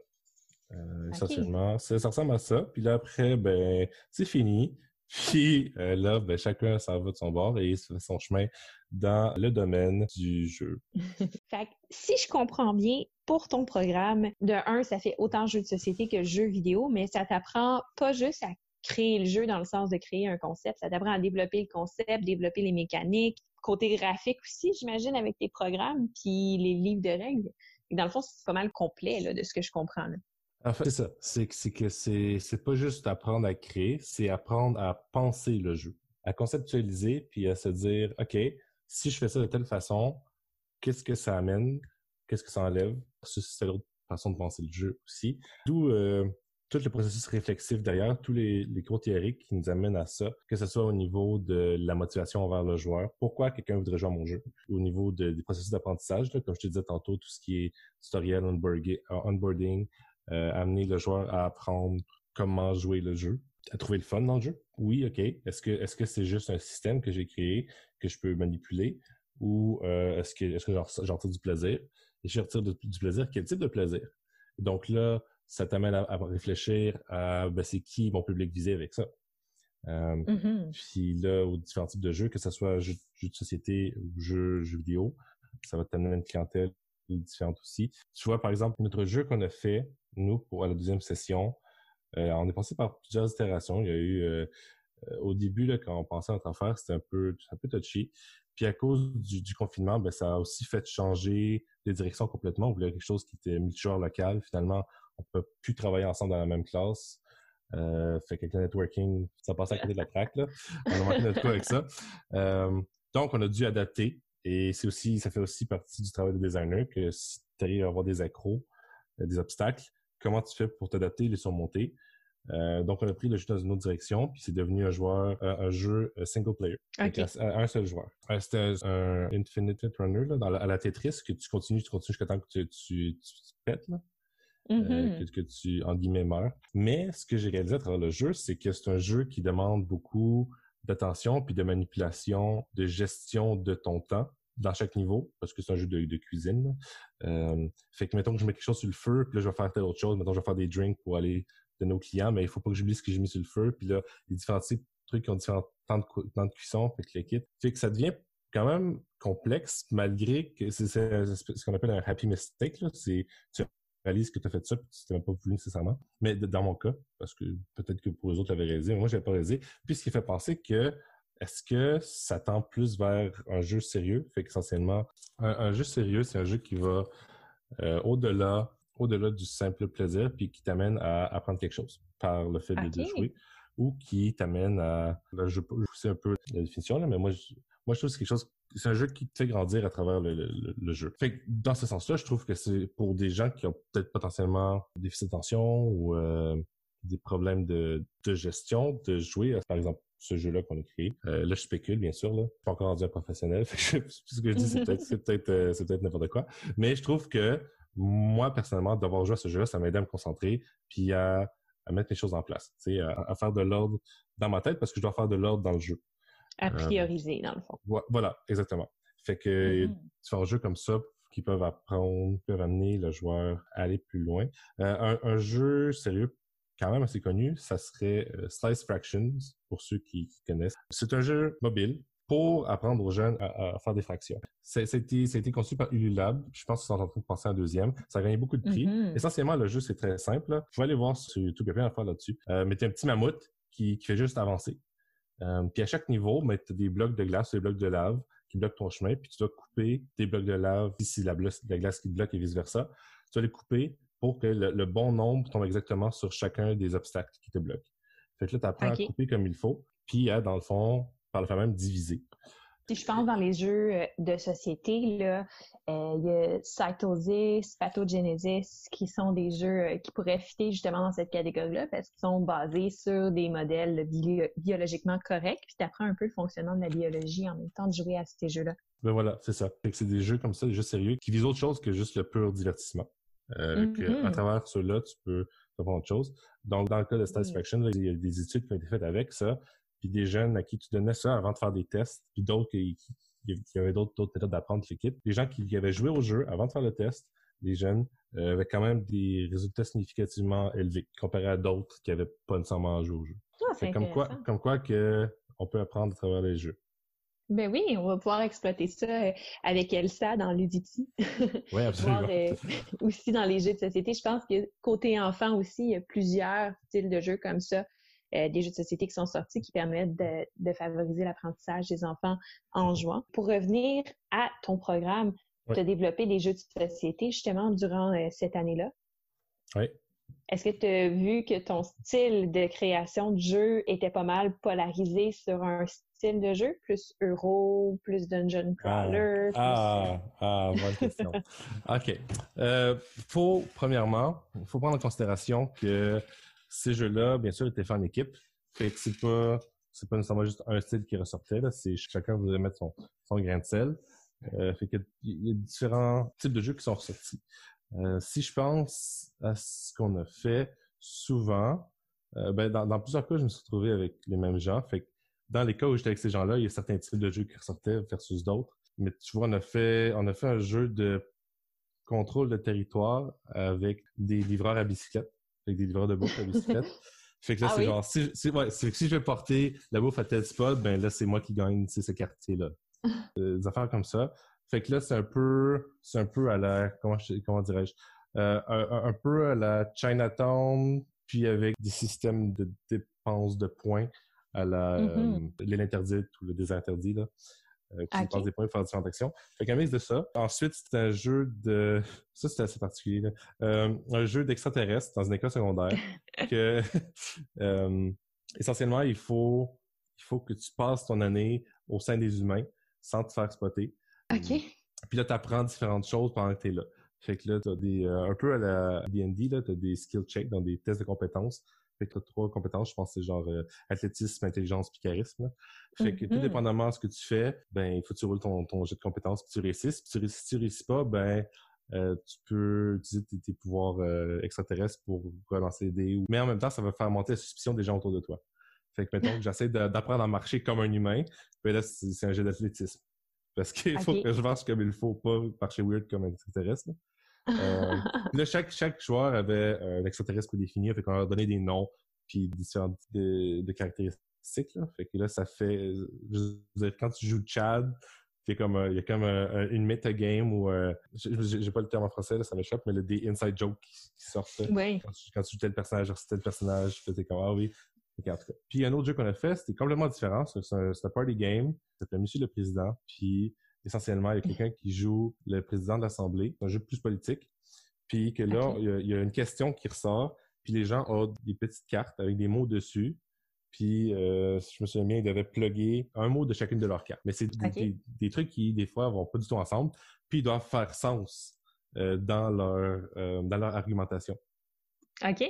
Essentiellement, ça, ça, ressemble à ça. Puis là, après, ben, c'est fini. Puis euh, là, ben, chacun s'en va de son bord et se fait son chemin dans le domaine du jeu. fait si je comprends bien, pour ton programme, de un, ça fait autant jeu de société que jeu vidéo, mais ça t'apprend pas juste à créer le jeu dans le sens de créer un concept, ça t'apprend à développer le concept, développer les mécaniques, côté graphique aussi, j'imagine, avec tes programmes, puis les livres de règles. dans le fond, c'est pas mal complet là, de ce que je comprends. Là. En fait, c'est ça. C'est que c'est c'est pas juste apprendre à créer, c'est apprendre à penser le jeu, à conceptualiser, puis à se dire, OK, si je fais ça de telle façon, qu'est-ce que ça amène? Qu'est-ce que ça enlève? C'est l'autre façon de penser le jeu aussi. D'où euh, tout le processus réflexif derrière, tous les, les cours théoriques qui nous amènent à ça, que ce soit au niveau de la motivation envers le joueur, pourquoi quelqu'un voudrait jouer à mon jeu, au niveau des processus d'apprentissage, comme je te disais tantôt, tout ce qui est tutoriel, onboarding, euh, amener le joueur à apprendre comment jouer le jeu, à trouver le fun dans le jeu? Oui, OK. Est-ce que est-ce que c'est juste un système que j'ai créé que je peux manipuler? Ou euh, est-ce que est-ce que j'en retire du plaisir? Et je retire du plaisir, quel type de plaisir? Donc là, ça t'amène à, réfléchir à ben, c'est qui mon public visé avec ça? Euh, mm-hmm. Puis là, aux différents types de jeux, que ce soit jeux, de société ou jeux, jeux vidéo, ça va t'amener une clientèle différente aussi. Tu vois, par exemple, notre jeu qu'on a fait, nous, pour la deuxième session, euh, on est passé par plusieurs itérations. Il y a eu, euh, euh, au début, là, quand on pensait à notre affaire, c'était un peu, un peu touchy. Puis à cause du, confinement, ben, ça a aussi fait changer les directions complètement. On voulait quelque chose qui était multijoueur local. Finalement, on peut plus travailler ensemble dans la même classe. Euh, fait que le networking, ça passait à côté de la traque, là. On a manqué notre coup avec ça. donc, on a dû adapter. Et c'est aussi, ça fait aussi partie du travail de designer que si tu arrives à avoir des accros, des obstacles, comment tu fais pour t'adapter et les surmonter. Euh, donc, on a pris le jeu dans une autre direction, puis c'est devenu un joueur, un jeu euh, single player, un seul joueur. Euh, c'était un Infinite Runner là, dans la, à la Tetris que tu continues, tu continues jusqu'à temps que tu, tu, tu, pètes, là. Mm-hmm. que, tu, en guillemets, meurs. Mais ce que j'ai réalisé à travers le jeu, c'est que c'est un jeu qui demande beaucoup d'attention, puis de manipulation, de gestion de ton temps dans chaque niveau, parce que c'est un jeu de, cuisine. Euh, fait que, mettons que je mets quelque chose sur le feu, puis là, je vais faire telle autre chose. Mettons, je vais faire des drinks pour aller de nos clients, mais il faut pas que j'oublie ce que j'ai mis sur le feu. Puis là, les différents types de trucs qui ont différents temps de, cuisson, fait que le kit. Fait que ça devient quand même complexe, malgré que c'est ce qu'on appelle un happy mistake. C'est tu réalises que tu as fait ça, puis tu n'as pas voulu nécessairement. Mais dans mon cas, parce que peut-être que pour les autres, tu avais réalisé, mais moi, j'avais pas réalisé. Puis ce qui fait penser que est-ce que ça tend plus vers un jeu sérieux? Fait qu'essentiellement, un, jeu sérieux, c'est un jeu qui va euh, au-delà au-delà du simple plaisir, puis qui t'amène à apprendre quelque chose par le fait de, jouer, ou qui t'amène à... je, sais un peu la définition, là, mais moi, je, moi, je trouve que c'est quelque chose c'est un jeu qui te fait grandir à travers le, jeu. Fait que dans ce sens-là, je trouve que c'est pour des gens qui ont peut-être potentiellement des déficit d'attention ou euh, des problèmes de, gestion, de jouer, par exemple, ce jeu-là qu'on a créé. Euh, là, je spécule, bien sûr. Là. Je suis pas encore rendu un professionnel. ce que je dis, c'est peut-être euh, peut-être n'importe quoi. Mais je trouve que moi, personnellement, d'avoir joué à ce jeu-là, ça m'aide à me concentrer puis à, mettre les choses en place, à, à faire de l'ordre dans ma tête parce que je dois faire de l'ordre dans le jeu. À euh, prioriser, dans le fond. Voilà, exactement. Fait que mm -hmm. jeux comme ça qui peuvent apprendre, peuvent amener le joueur à aller plus loin. Euh, un, jeu sérieux quand même assez connu, ça serait euh, Slice Fractions, pour ceux qui, connaissent. C'est un jeu mobile pour apprendre aux jeunes à, faire des fractions. C'était été conçu par Ululab. Je pense qu'ils sont en train de passer un deuxième. Ça a gagné beaucoup de prix. Mm-hmm. Essentiellement, le jeu, c'est très simple. Vous pouvez aller voir sur YouTube, il y a d'affaires là-dessus. Euh, mettez un petit mammouth qui, qui fait juste avancer. Euh, puis à chaque niveau, as des blocs de glace, des blocs de lave qui bloquent ton chemin, puis tu dois couper tes blocs de lave, si la, la glace qui te bloque et vice-versa. Tu dois les couper pour que le, bon nombre tombe exactement sur chacun des obstacles qui te bloquent. Fait que là, tu apprends à couper comme il faut, puis à, dans le fond, par le fait même, diviser. Si je pense dans les jeux euh, de société, là, euh, il y a Cytosis, Pathogenesis, qui sont des jeux euh, qui pourraient fitter justement dans cette catégorie-là parce qu'ils sont basés sur des modèles biologiquement corrects, puis tu apprends un peu le fonctionnement de la biologie en même temps de jouer à ces jeux-là. Ben voilà, c'est ça. C'est des jeux comme ça, des jeux sérieux, qui visent autre chose que juste le pur divertissement. Euh, mm-hmm. à travers ceux-là, tu peux apprendre autre chose. Donc, dans le cas de Satisfaction, il y a des études qui ont été faites avec ça puis des jeunes à qui tu donnais ça avant de faire des tests, puis d'autres qui, avait d'autres méthodes d'apprendre l'équipe. Les gens qui, avaient joué au jeu avant de faire le test, les jeunes, euh, avaient quand même des résultats significativement élevés comparé à d'autres qui n'avaient pas nécessairement joué au jeu. Ah, comme quoi, comme quoi que on peut apprendre à travers les jeux. Ben oui, on va pouvoir exploiter ça euh, avec Elsa dans Ludity. Oui, absolument. Euh, aussi dans les jeux de société. Je pense que côté enfant aussi, il y a plusieurs styles de jeux comme ça euh, des jeux de société qui sont sortis qui permettent de, favoriser l'apprentissage des enfants en jouant. Pour revenir à ton programme, tu as développé des jeux de société justement durant euh, cette année-là? Oui. Est-ce que tu as vu que ton style de création de jeu était pas mal polarisé sur un style de jeu, plus Euro, plus Dungeon ah. Crawler? Ah, ah, bonne question. OK. Euh, faut, premièrement, il faut prendre en considération que ces jeux-là, bien sûr, étaient faits en équipe. Fait que c'est pas, c'est pas nécessairement juste un style qui ressortait, là. C'est chacun voulait mettre son, son grain de sel. Euh, fait qu'il y a différents types de jeux qui sont ressortis. Euh, si je pense à ce qu'on a fait souvent, euh, ben dans, dans, plusieurs cas, je me suis retrouvé avec les mêmes gens. Fait que dans les cas où j'étais avec ces gens-là, il y a certains types de jeux qui ressortaient versus d'autres. Mais tu vois, on a fait, on a fait un jeu de contrôle de territoire avec des livreurs à bicyclette avec des livreurs de bouffe à bicyclette. Fait que là, ah c'est genre, si, si, ouais, si je vais porter la bouffe à tel spot, ben là, c'est moi qui gagne ce quartier-là. Des affaires comme ça. Fait que là, c'est un peu, c'est un peu à la, comment, comment dirais-je, euh, un, peu à la Chinatown, puis avec des systèmes de dépenses de points à la, euh, l'interdit ou le désinterdit, là. Euh, qui okay. des points pour faire différentes actions. Fait qu'un mix de ça. Ensuite, c'est un jeu de... Ça, c'était assez particulier. Euh, un jeu d'extraterrestres dans une école secondaire. que euh, essentiellement, il faut, il faut que tu passes ton année au sein des humains sans te faire spotter. OK. Puis là, tu apprends différentes choses pendant que tu es là. Fait que là, tu as des... un peu à la D&D, tu as des skill checks dans des tests de compétences fait que tu as trois compétences, je pense que c'est genre euh, athlétisme, intelligence puis charisme. Fait que tout mm-hmm. dépendamment de ce que tu fais, ben il faut que tu roules ton, ton jeu de compétences puis tu réussisses. Puis si tu réussis pas, ben euh, tu peux utiliser tes, pouvoirs euh, extraterrestres pour relancer des. Mais en même temps, ça va faire monter la suspicion des gens autour de toi. Fait que mettons que j'essaie d'apprendre à marcher comme un humain, ben là, c'est un jeu d'athlétisme. Parce qu'il faut que je marche comme il faut, pas marcher weird comme un extraterrestre. Euh, là, chaque, chaque joueur avait un extraterrestre prédéfini, fait qu'on leur donnait des noms puis différentes de, de caractéristiques. Là. Fait que là, ça fait... Je quand tu joues Chad, il comme il y a comme une metagame où euh, j'ai pas le terme en français là, ça m'échappe mais a des inside jokes qui, sortent quand, tu, quand, tu, joues tel personnage genre tel personnage tu comme ah oui Puis un autre jeu qu'on a fait, c'était complètement différent. C'est un, party game. S'appelle Monsieur le Président. Puis essentiellement, il y a quelqu'un qui joue le président de l'Assemblée. C'est un jeu plus politique. Puis que là, il, y a, une question qui ressort. Puis les gens ont des petites cartes avec des mots dessus. Puis, euh, si je me souviens bien, ils devaient plugger un mot de chacune de leurs cartes. Mais c'est des, trucs qui, des fois, vont pas du tout ensemble. Puis, ils doivent faire sens euh, dans, leur, euh, dans leur argumentation. OK.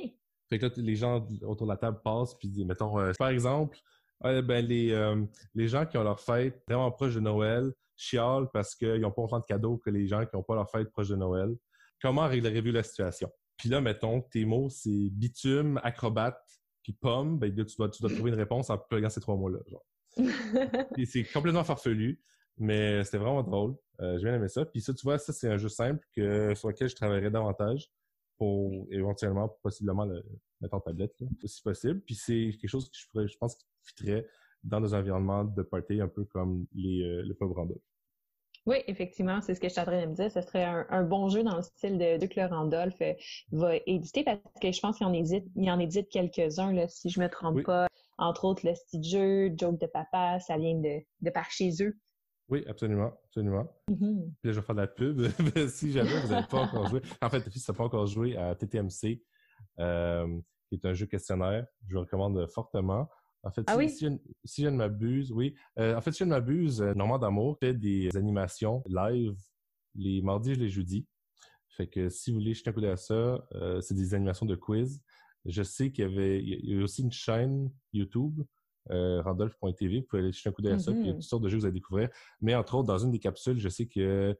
Fait que là, les gens autour de la table passent, puis mettons, euh, par exemple, ben, les, euh, les gens qui ont leur fête vraiment proche de Noël chialent parce qu'ils n'ont pas autant de cadeaux que les gens qui n'ont pas leur fête proche de Noël. Comment réglerez-vous la situation? Puis là, mettons, tes mots, c'est bitume, acrobate, puis pomme. Ben, tu dois, tu dois trouver une réponse en pluguant ces trois mots-là. c'est complètement farfelu, mais c'était vraiment drôle. Euh, J'ai bien aimé ça. Puis ça, tu vois, ça, c'est un jeu simple que, sur lequel je travaillerais davantage pour éventuellement, possiblement, le mettre en tablette, là, si possible. Puis c'est quelque chose que je, pourrais, je pense qui fitterait dans des environnements de party un peu comme les, euh, le pub Randolph. Oui, effectivement, c'est ce que je suis en train de me dire. Ce serait un, bon jeu dans le style de, de que le Randolph euh, va éditer parce que je pense qu'il en édite, il en édite quelques-uns, si je me trompe pas. Entre autres, le style jeu, Joke de papa, ça vient de, de par chez eux. Oui, absolument, absolument. Mm-hmm. Puis là, je vais faire de la pub. si jamais vous n'avez pas encore joué, en fait, si tu pas encore joué à TTMC, euh, qui est un jeu questionnaire, je vous recommande fortement. En fait, ah si, je, ne m'abuse, oui. Euh, en fait, si je ne m'abuse, euh, Normand d'Amour fait des animations live les mardis et les jeudis. Fait que si vous voulez jeter un coup d'œil à ça, c'est des animations de quiz. Je sais qu'il y avait il y a aussi une chaîne YouTube euh, randolph.tv. Vous pouvez aller jeter un coup d'œil à ça, puis il y a mm-hmm. toutes sortes de jeux que vous allez découvrir. Mais entre autres, dans une des capsules, je sais que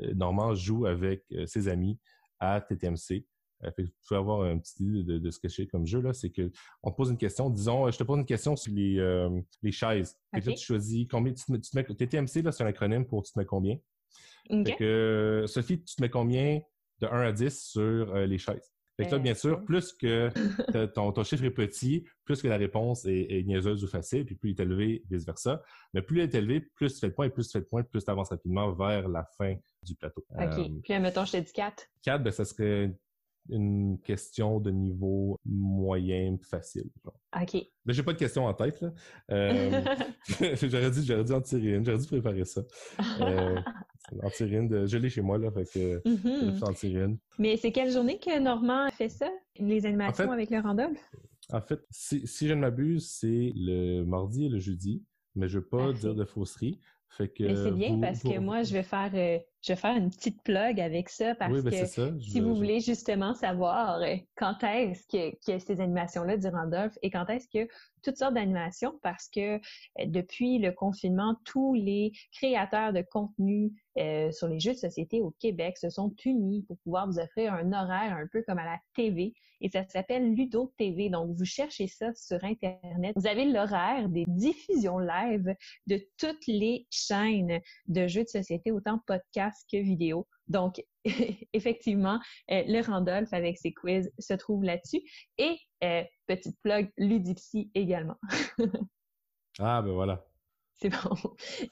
euh, Normand joue avec euh, ses amis à TTMC. Fait que vous pouvez avoir un petit idée de, ce que c'est comme jeu. là. C'est que on te pose une question. Disons, je te pose une question sur les, les chaises. Et là, tu choisis combien tu te, mets, tu te mets TTMC, là, c'est un acronyme pour tu te mets combien. Fait que, Sophie, tu te mets combien de 1 à 10 sur les chaises? Fait que là, bien sûr, plus que ton, ton, chiffre est petit, plus que la réponse est, niaiseuse ou facile, puis plus il est élevé, vice-versa. Mais plus il est élevé, plus tu fais de points, et plus tu fais de points, plus tu avances rapidement vers la fin du plateau. OK. Euh, puis mettons, je te dis 4. 4, ben, ça serait une question de niveau moyen facile. Genre. OK. Mais j'ai pas de question en tête, là. Euh, j'aurais dit, j'aurais dit en tirer une. J'aurais dû préparer ça. Euh, en tirer une. je l'ai chez moi, là. Fait que mm-hmm. en tirer une. Mais c'est quelle journée que Normand a fait ça? Les animations avec le Randolph? En fait, si, si je ne m'abuse, c'est le mardi et le jeudi. Mais je veux pas dire de fausserie. Fait que, Mais c'est bien parce que moi, je vais faire euh, je vais faire une petite plug avec ça parce ben, que si vous voulez justement savoir euh, quand est-ce que, que ces animations-là du Randolph et quand est-ce que toutes sortes d'animations parce que euh, depuis le confinement, tous les créateurs de contenu euh, sur les jeux de société au Québec se sont unis pour pouvoir vous offrir un horaire un peu comme à la TV et ça s'appelle Ludo TV. Donc, vous cherchez ça sur Internet. Vous avez l'horaire des diffusions live de toutes les chaînes de jeux de société, autant podcast que vidéo. Donc, effectivement, euh, le Randolph avec ses quiz se trouve là-dessus. Et euh, petite plug, Ludipsy également. ah, ben voilà. C'est bon.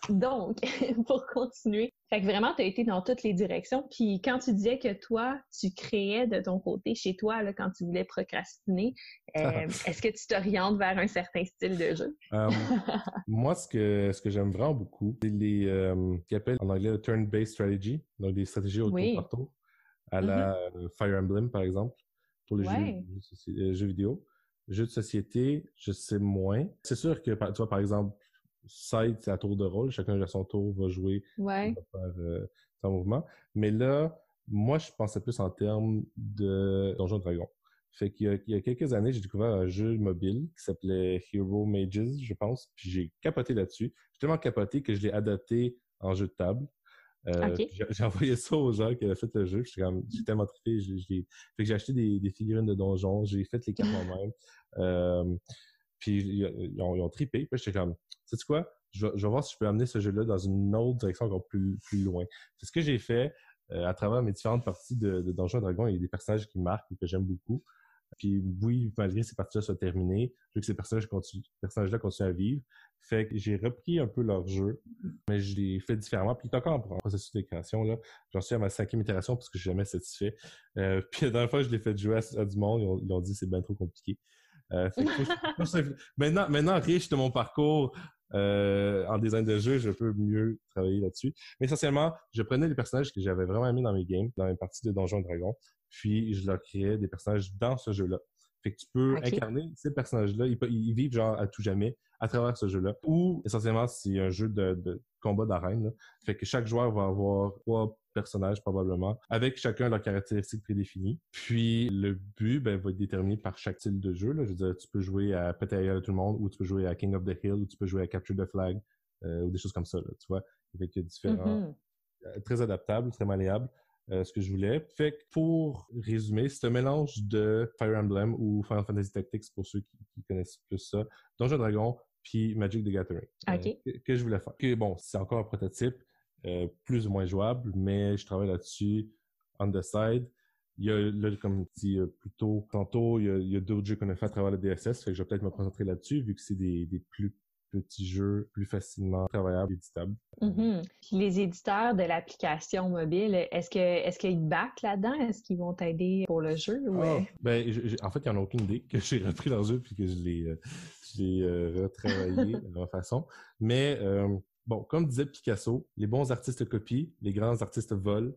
Donc, pour continuer, fait que vraiment, tu as été dans toutes les directions. Puis quand tu disais que toi, tu créais de ton côté chez toi, là, quand tu voulais procrastiner, euh, est-ce que tu t'orientes vers un certain style de jeu? Euh, moi, ce que, ce que j'aime vraiment beaucoup, c'est les, euh, ce qu'ils appellent en anglais le turn-based strategy, donc des stratégies au tour par tour, à la mm-hmm. Fire Emblem, par exemple, pour les jeux, jeux, vidéo. Jeux de société, je sais moins. C'est sûr que, tu vois, par exemple, side, c'est à tour de rôle. Chacun à son tour va jouer, va faire euh, son mouvement. Mais là, moi, je pensais plus en termes de Donjon Dragon. Fait qu'il y, y a quelques années, j'ai découvert un jeu mobile qui s'appelait Hero Mages, je pense. Puis j'ai capoté là-dessus. J'ai tellement capoté que je l'ai adapté en jeu de table. Euh, j'ai envoyé ça aux gens qui avaient fait le jeu. J'ai tellement trippé. Fait que j'ai acheté des, des, figurines de donjon. J'ai fait les cartes moi-même. Euh, puis ils ont, ils ont trippé. Puis j'étais comme, sais quoi? Je vais, voir si je peux amener ce jeu-là dans une autre direction encore plus, plus loin. C'est ce que j'ai fait euh, à travers mes différentes parties de, de Donjons Dragons. Il y a des personnages qui marquent et que j'aime beaucoup. Puis oui, malgré ces parties-là soient terminées, je que ces personnages continuent, personnages-là continuent à vivre. Fait que j'ai repris un peu leur jeu, mais je l'ai fait différemment. Puis encore en processus de création. là. J'en suis à ma cinquième itération parce que je suis jamais satisfait. Euh, puis la dernière fois, je l'ai fait jouer à, du monde. Ils ont, ils ont dit c'est bien trop compliqué. Euh, maintenant, maintenant, riche de mon parcours euh, en design de jeu, je peux mieux travailler là-dessus. Mais essentiellement, je prenais les personnages que j'avais vraiment aimés dans mes games, dans mes parties de Donjons Dragons, puis je leur créais des personnages dans ce jeu-là. Fait que tu peux incarner ces personnages-là, ils, ils, vivent genre à tout jamais à travers ce jeu-là. Ou essentiellement, c'est un jeu de, de combat d'arène. Fait que chaque joueur va avoir trois personnages probablement, avec chacun leurs caractéristiques prédéfinies. Puis le but ben, va être déterminé par chaque style de jeu. Là. Je veux dire, tu peux jouer à Péter à tout le monde, ou tu peux jouer à King of the Hill, ou tu peux jouer à Capture the Flag, euh, ou des choses comme ça. Là, tu vois, avec différents, mm-hmm. euh, très adaptable, très malléable. Euh, ce que je voulais. Fait que pour résumer, c'est un mélange de Fire Emblem ou Final Fantasy Tactics pour ceux qui, connaissent plus ça, Donjon Dragon, puis Magic the Gathering. que, que, je voulais faire. Que, bon, c'est encore un prototype. Euh, plus ou moins jouable, mais je travaille là-dessus on the side. Il y a, là, comme dit euh, plus tôt, tantôt, il y a, il y a d'autres jeux qu'on a fait à travers le DSS, fait que je vais peut-être me concentrer là-dessus, vu que c'est des, des plus petits jeux plus facilement travaillables, éditables. Mm-hmm. Les éditeurs de l'application mobile, est-ce que est-ce qu'ils backent là-dedans? Est-ce qu'ils vont t'aider pour le jeu? Ou... Ah, ben, en fait, il n'y en a aucune idée que j'ai repris leur jeu puis que je l'ai euh, retravaillé de leur façon. Mais bon, comme disait Picasso, les bons artistes copient, les grands artistes volent.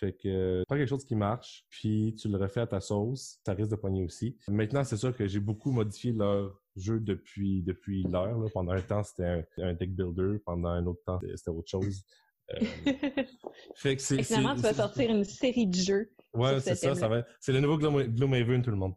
Fait que pas quelque chose qui marche, puis tu le refais à ta sauce, ça risque de poigner aussi. Maintenant, c'est sûr que j'ai beaucoup modifié leur jeu depuis depuis l'heure. Pendant un temps, c'était un, deck builder, pendant un autre temps, c'était autre chose. Euh, fait que c'est. Finalement, tu vas sortir une série de jeux. Ouais, c'est ça, ça va. C'est le nouveau Gloomhaven, tout le monde.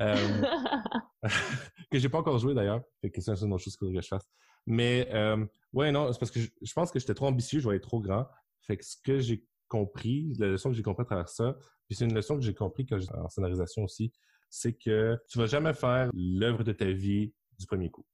Euh, que j'ai pas encore joué d'ailleurs. Fait que c'est une autre chose que je fasse. Mais euh, ouais, non, c'est parce que je, pense que j'étais trop ambitieux, je voulais être trop grand. Fait que ce que j'ai compris, la leçon que j'ai compris à travers ça, puis c'est une leçon que j'ai compris quand j'étais en scénarisation aussi, c'est que tu vas jamais faire l'œuvre de ta vie du premier coup.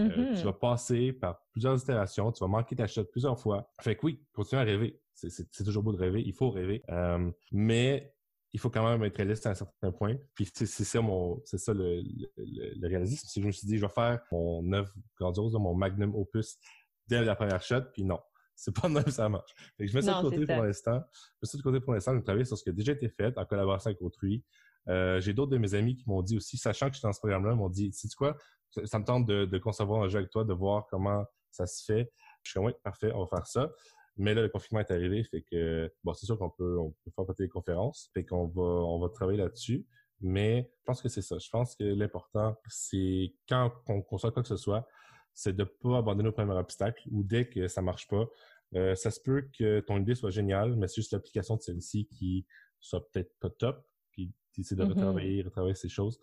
Euh, mm-hmm. tu vas passer par plusieurs itérations, tu vas manquer ta shot plusieurs fois. Fait que oui, continue à rêver. C'est toujours beau de rêver, il faut rêver. Euh, mais il faut quand même être réaliste à un certain point. Puis c'est ça mon, c'est ça le, le, réalisme. C'est que je me suis dit, je vais faire mon œuvre grandiose, mon magnum opus dès la première shot, puis non. C'est pas même ça marche. Fait que je mets ça de côté pour l'instant. Je mets ça de côté pour l'instant. Je travaille sur ce qui a déjà été fait en collaboration avec autrui. Euh, j'ai d'autres de mes amis qui m'ont dit aussi, sachant que je suis dans ce programme-là, m'ont dit, sais quoi, ça, me tente de, de, concevoir un jeu avec toi, de voir comment ça se fait. Je suis comme, oui, parfait, on va faire ça. Mais là, le confinement est arrivé, fait que bon, c'est sûr qu'on peut, on peut faire des conférences, fait qu'on va, on va travailler là-dessus. Mais je pense que c'est ça. Je pense que l'important, c'est quand on conçoit quoi que ce soit, c'est de pas abandonner au premier obstacle ou dès que ça marche pas. Euh, ça se peut que ton idée soit géniale, mais c'est juste l'application de celle-ci qui soit peut-être pas top, puis essayer de mm-hmm. retravailler, retravailler ces choses.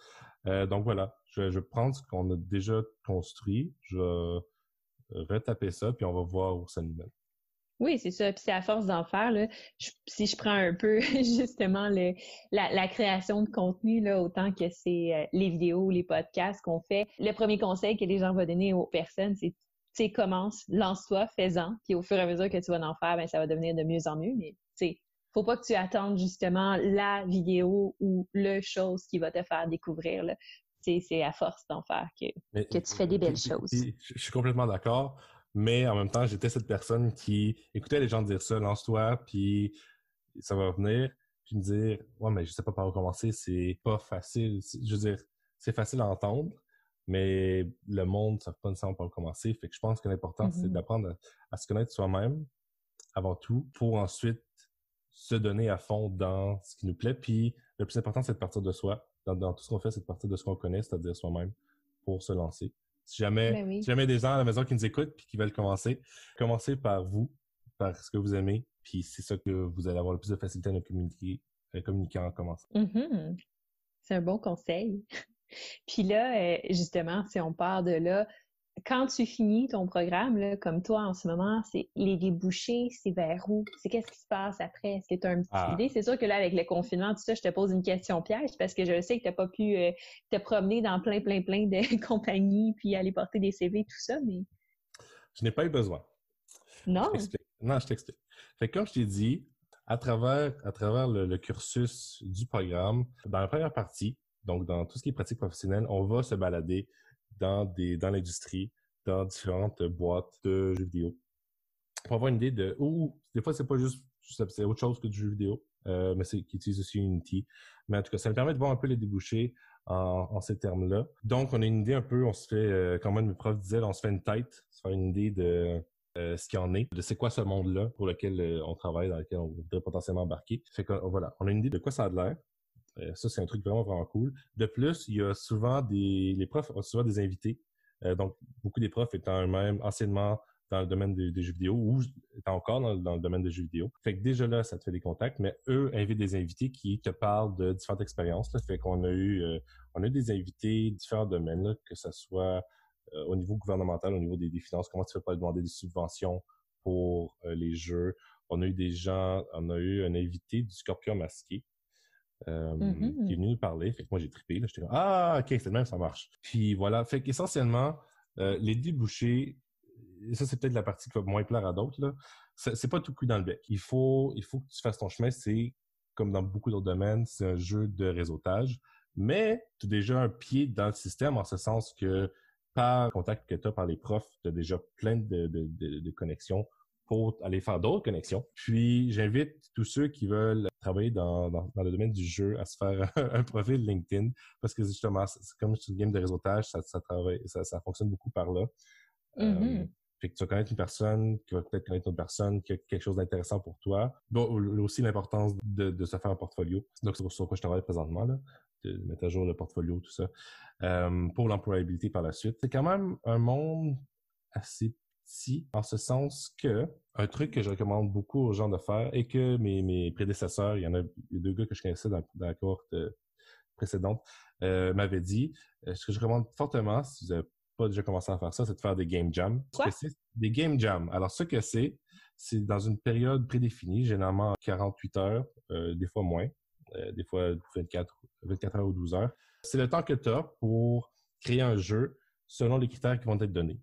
Euh, donc voilà, je, je vais prendre ce qu'on a déjà construit, je vais retaper ça, puis on va voir où ça nous mène. Oui, c'est ça. Puis c'est à force d'en faire, là, si je prends un peu justement le, la, création de contenu, là, autant que c'est euh, les vidéos, les podcasts qu'on fait, le premier conseil que les gens vont donner aux personnes, c'est tu commence, lance-toi, fais-en, puis au fur et à mesure que tu vas en faire, ben, ça va devenir de mieux en mieux. Mais tu faut pas que tu attendes justement la vidéo ou le chose qui va te faire découvrir. Là. C'est à force d'en faire que, que tu fais des belles choses. Je suis complètement d'accord. Mais en même temps, j'étais cette personne qui écoutait les gens dire ça, lance-toi, puis ça va venir. Puis me dire, ouais, mais je sais pas par où commencer, c'est pas facile. Je veux dire, c'est facile à entendre, mais le monde ne sait pas nécessairement par où commencer. Fait que je pense que l'important, c'est mm-hmm. d'apprendre à, se connaître soi-même avant tout, pour ensuite se donner à fond dans ce qui nous plaît. Puis le plus important, c'est de partir de soi. Dans, dans tout ce qu'on fait, c'est de partir de ce qu'on connaît, c'est-à-dire soi-même, pour se lancer. Si jamais, ben jamais des gens à la maison qui nous écoutent puis qui veulent commencer, commencez par vous, par ce que vous aimez, puis c'est ça que vous allez avoir le plus de facilité à communiquer, à communiquer en commençant. Mm-hmm. C'est un bon conseil. puis là, euh, justement, si on part de là, quand tu finis ton programme, là, comme toi en ce moment, c'est les débouchés, c'est vers où? C'est qu'est-ce qui se passe après? Est-ce que tu as une petite ah. idée? C'est sûr que là, avec le confinement, tout ça, je te pose une question piège parce que je sais que tu n'as pas pu euh, te promener dans plein, plein, plein de compagnies puis aller porter des CV, tout ça, mais. Je n'ai pas eu besoin. Non? non, je t'explique. Fait comme je t'ai dit, à travers, à travers le, cursus du programme, dans la première partie, donc dans tout ce qui est pratique professionnelle, on va se balader dans des dans l'industrie, dans différentes boîtes de jeux vidéo. Pour avoir une idée de ou des fois c'est pas juste c'est autre chose que du jeu vidéo, euh, mais c'est qui utilise aussi Unity. Mais en tout cas, ça me permet de voir un peu les débouchés en, ces termes-là. Donc, on a une idée un peu, on se fait, euh, comme un de mes profs disait, on se fait une tête, se faire une idée de euh, ce qu'il en est, de c'est quoi ce monde-là pour lequel on travaille, dans lequel on voudrait potentiellement embarquer. Fait que voilà, on a une idée de quoi ça a l'air. Ça, c'est un truc vraiment, vraiment cool. De plus, il y a souvent des... Les profs ont souvent des invités. donc, beaucoup des profs étant eux-mêmes anciennement dans le domaine des, jeux vidéo ou étant encore dans, le domaine des jeux vidéo. Fait que déjà là, ça te fait des contacts, mais eux invitent des invités qui te parlent de différentes expériences. Fait qu'on a eu euh, on a eu des invités différents domaines, que ce soit euh, au niveau gouvernemental, au niveau des, finances, comment tu fais pas demander des subventions pour euh, les jeux. On a eu des gens, on a eu un invité du Scorpion masqué. Qui est venu nous parler. Fait que moi, j'ai trippé. J'étais comme, ah, OK, c'est le même, ça marche. Puis voilà. Fait qu'essentiellement, les débouchés ça, c'est peut-être la partie qui va moins plaire à d'autres, là. C'est pas tout coup dans le bec. Il faut, il faut que tu fasses ton chemin. C'est, comme dans beaucoup d'autres domaines, c'est un jeu de réseautage. Mais tu as déjà un pied dans le système en ce sens que par contact que tu as par les profs, tu as déjà plein de, de, connexions pour aller faire d'autres connexions. Puis j'invite tous ceux qui veulent travailler dans, dans, le domaine du jeu à se faire un profil LinkedIn parce que justement, c'est comme une game de réseautage, ça, ça, travaille, ça, ça fonctionne beaucoup par là. Mm-hmm. Euh, fait que tu vas connaître une personne, qui va peut-être connaître une autre personne, qui a quelque chose d'intéressant pour toi. Bon, aussi l'importance de, de, se faire un portfolio. Donc, c'est sur quoi je travaille présentement, là, de mettre à jour le portfolio, tout ça. Euh, pour l'employabilité par la suite. C'est quand même un monde assez petit, en ce sens que un truc que je recommande beaucoup aux gens de faire et que mes, mes prédécesseurs, il y en a, deux gars que je connaissais dans, dans la cohorte euh, précédente, euh, m'avaient dit, euh, ce que je recommande fortement, si vous avez pas déjà commencé à faire ça, c'est de faire des game jams. Quoi? Des game jams. Alors, ce que c'est, c'est dans une période prédéfinie, généralement 48 heures, euh, des fois moins, euh, des fois 24, 24 heures ou 12 heures. C'est le temps que tu as pour créer un jeu selon les critères qui vont être donnés.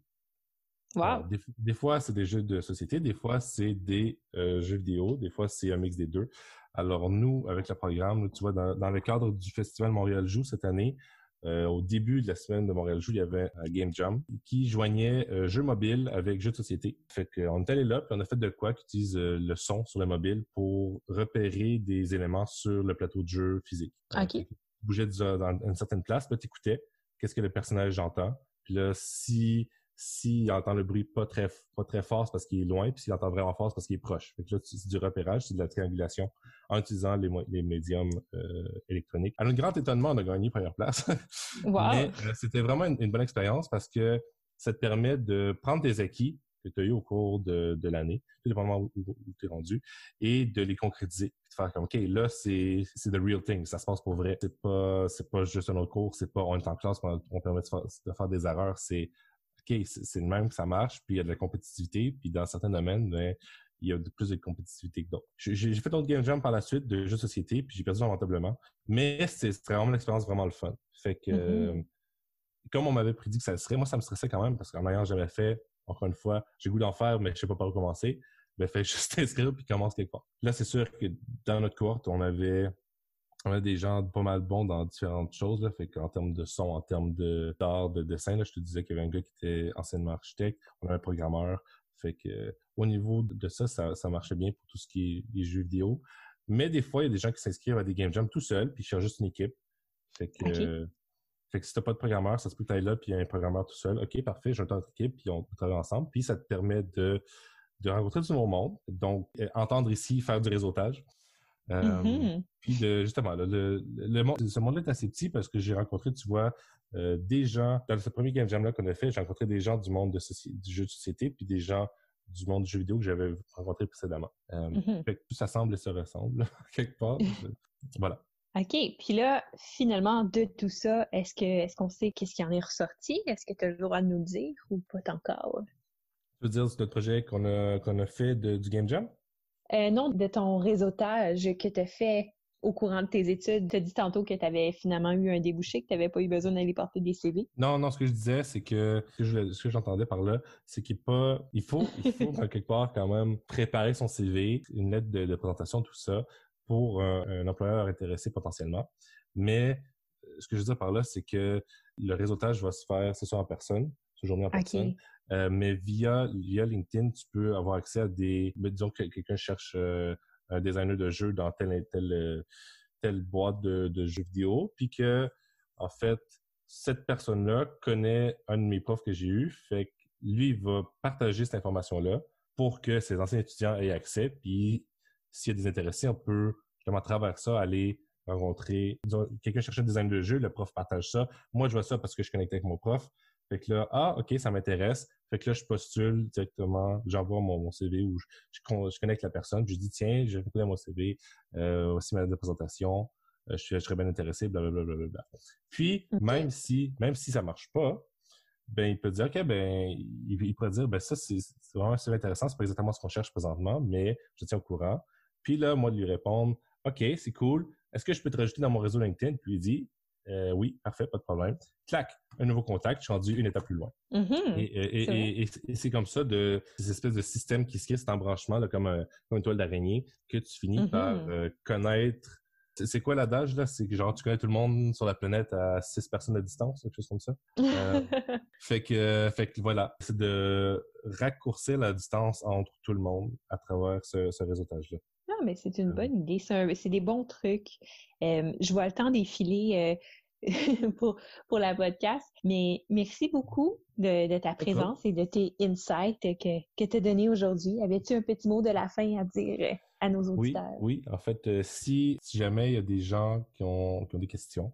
Wow. des, fois, c'est des jeux de société, des fois, c'est des euh, jeux vidéo, des fois, c'est un mix des deux. Alors, nous, avec le programme, tu vois, dans, dans le cadre du Festival Montréal Joue cette année, euh, au début de la semaine de Montréal Joue, il y avait un Game Jam qui joignait euh, jeux mobiles avec jeux de société. Fait qu'on est allé là, puis on a fait de quoi qui utilise euh, le son sur le mobile pour repérer des éléments sur le plateau de jeu physique. OK. tu bougeais dans une certaine place, puis tu écoutais qu'est-ce que le personnage entend. Puis là, si s'il entend le bruit pas très pas très fort, c'est parce qu'il est loin, puis s'il entend vraiment fort, c'est parce qu'il est proche. Fait que là, c'est du repérage, c'est de la triangulation en utilisant les, les médiums euh, électroniques. À notre grand étonnement, on a gagné première place. Mais euh, c'était vraiment une, bonne expérience parce que ça te permet de prendre tes acquis que tu as eu au cours de, de l'année, tout dépendamment où, où, tu es rendu, et de les concrétiser. Puis de faire comme, OK, là, c'est c'est the real thing, ça se passe pour vrai. C'est pas c'est pas juste un autre cours, c'est pas on est en classe, on, on permet de faire, de faire des erreurs, c'est OK, c'est le même que ça marche, puis il y a de la compétitivité, puis dans certains domaines, ben, il y a de plus de compétitivité que d'autres. J'ai fait d'autres game jams par la suite de jeux de société, puis j'ai perdu lamentablement. Mais c'est vraiment l'expérience vraiment le fun. Fait que, mm-hmm. comme on m'avait prédit que ça serait, moi, ça me stressait quand même, parce qu'en ayant jamais fait, encore une fois, j'ai goût d'en faire, mais je sais pas par où commencer. Ben, fait juste inscrire puis commence quelque part. Là, c'est sûr que dans notre cohorte, on avait on a des gens pas mal bons dans différentes choses. Là, fait qu'en termes de son, en termes de d'art, de dessin, là, je te disais qu'il y avait un gars qui était anciennement architecte, on a un programmeur. Fait que au niveau de ça, ça, marchait bien pour tout ce qui est les jeux vidéo. Mais des fois, il y a des gens qui s'inscrivent à des game jams tout seuls, puis ils cherchent juste une équipe. Fait que, fait que si t'as pas de programmeur, ça se peut que là, puis il y a un programmeur tout seul. OK, parfait, j'ai autre équipe, puis on peut travailler ensemble. Puis ça te permet de, de rencontrer du nouveau monde. Donc, euh, entendre ici, faire du réseautage. Euh, mm-hmm. Puis de, justement, le, le, monde, ce monde-là est assez petit parce que j'ai rencontré, tu vois, euh, des gens, dans ce premier Game Jam-là qu'on a fait, j'ai rencontré des gens du monde de du jeu de société, puis des gens du monde du jeu vidéo que j'avais rencontré précédemment. Euh, mm-hmm. fait que tout ça semble et se ressemble, quelque part. voilà. OK. Puis là, finalement, de tout ça, est-ce que est-ce qu'on sait qu'est-ce qui en est ressorti? Est-ce que tu as le droit de nous le dire ou pas encore? Tu veux dire, c'est notre projet qu'on a, qu'on a fait de, du Game Jam? Euh, non, de ton réseautage que tu as fait au courant de tes études. Tu as dit tantôt que tu avais finalement eu un débouché, que tu n'avais pas eu besoin d'aller porter des CV. Non, non, ce que je disais, c'est que ce que j'entendais par là, c'est qu'il pas, il faut, il faut quelque part quand même préparer son CV, une lettre de, présentation, tout ça, pour un, employeur intéressé potentiellement. Mais euh, ce que je veux dire par là, c'est que le réseautage va se faire, c'est soit en personne, toujours mis en personne. Euh, mais via, via LinkedIn, tu peux avoir accès à des... Disons que quelqu'un cherche euh, un designer de jeu dans telle telle, telle boîte de, de jeux vidéo, puis que en fait, cette personne-là connaît un de mes profs que j'ai eu, fait que lui va partager cette information-là pour que ses anciens étudiants aient accès. Puis, s'il y a des intéressés, on peut justement à travers ça aller rencontrer. Quelqu'un cherche un design de jeu, le prof partage ça. Moi, je vois ça parce que je connecte avec mon prof. Fait que là, ah, OK, ça m'intéresse. Fait que là, je postule directement, j'envoie mon, CV ou je, je, connecte la personne, je dis, tiens, j'ai répondu à mon CV, euh, aussi ma lettre de présentation, euh, je, serais bien intéressé, blablabla. Bla, bla, bla, Puis, même si même si ça marche pas, ben il peut dire, OK, ben il, il pourrait dire, ben ça, c'est vraiment un CV intéressant, c'est pas exactement ce qu'on cherche présentement, mais je tiens au courant. Puis là, moi, de lui répondre, OK, c'est cool. Est-ce que je peux te rajouter dans mon réseau LinkedIn? Puis il dit, euh, oui, parfait, pas de problème. Clac, un nouveau contact, je suis rendu une étape plus loin. Mm-hmm. Et, c'est comme ça, de, ces espèces de systèmes qui se créent, cet embranchement, là, comme, une toile d'araignée, que tu finis mm-hmm. par euh, connaître. C'est quoi l'adage, là? C'est que genre, tu connais tout le monde sur la planète à six personnes de distance, quelque chose comme ça? Euh, fait que, fait que voilà, c'est de raccourcir la distance entre tout le monde à travers ce, ce réseautage-là. Mais c'est une bonne idée. C'est des bons trucs. je vois le temps défiler pour, pour la podcast. Mais merci beaucoup de, ta présence et de tes insights que, que tu as donnés aujourd'hui. Avais-tu un petit mot de la fin à dire euh, à nos auditeurs? Oui, oui. En fait, euh, si, si jamais il y a des gens qui ont, qui ont des questions,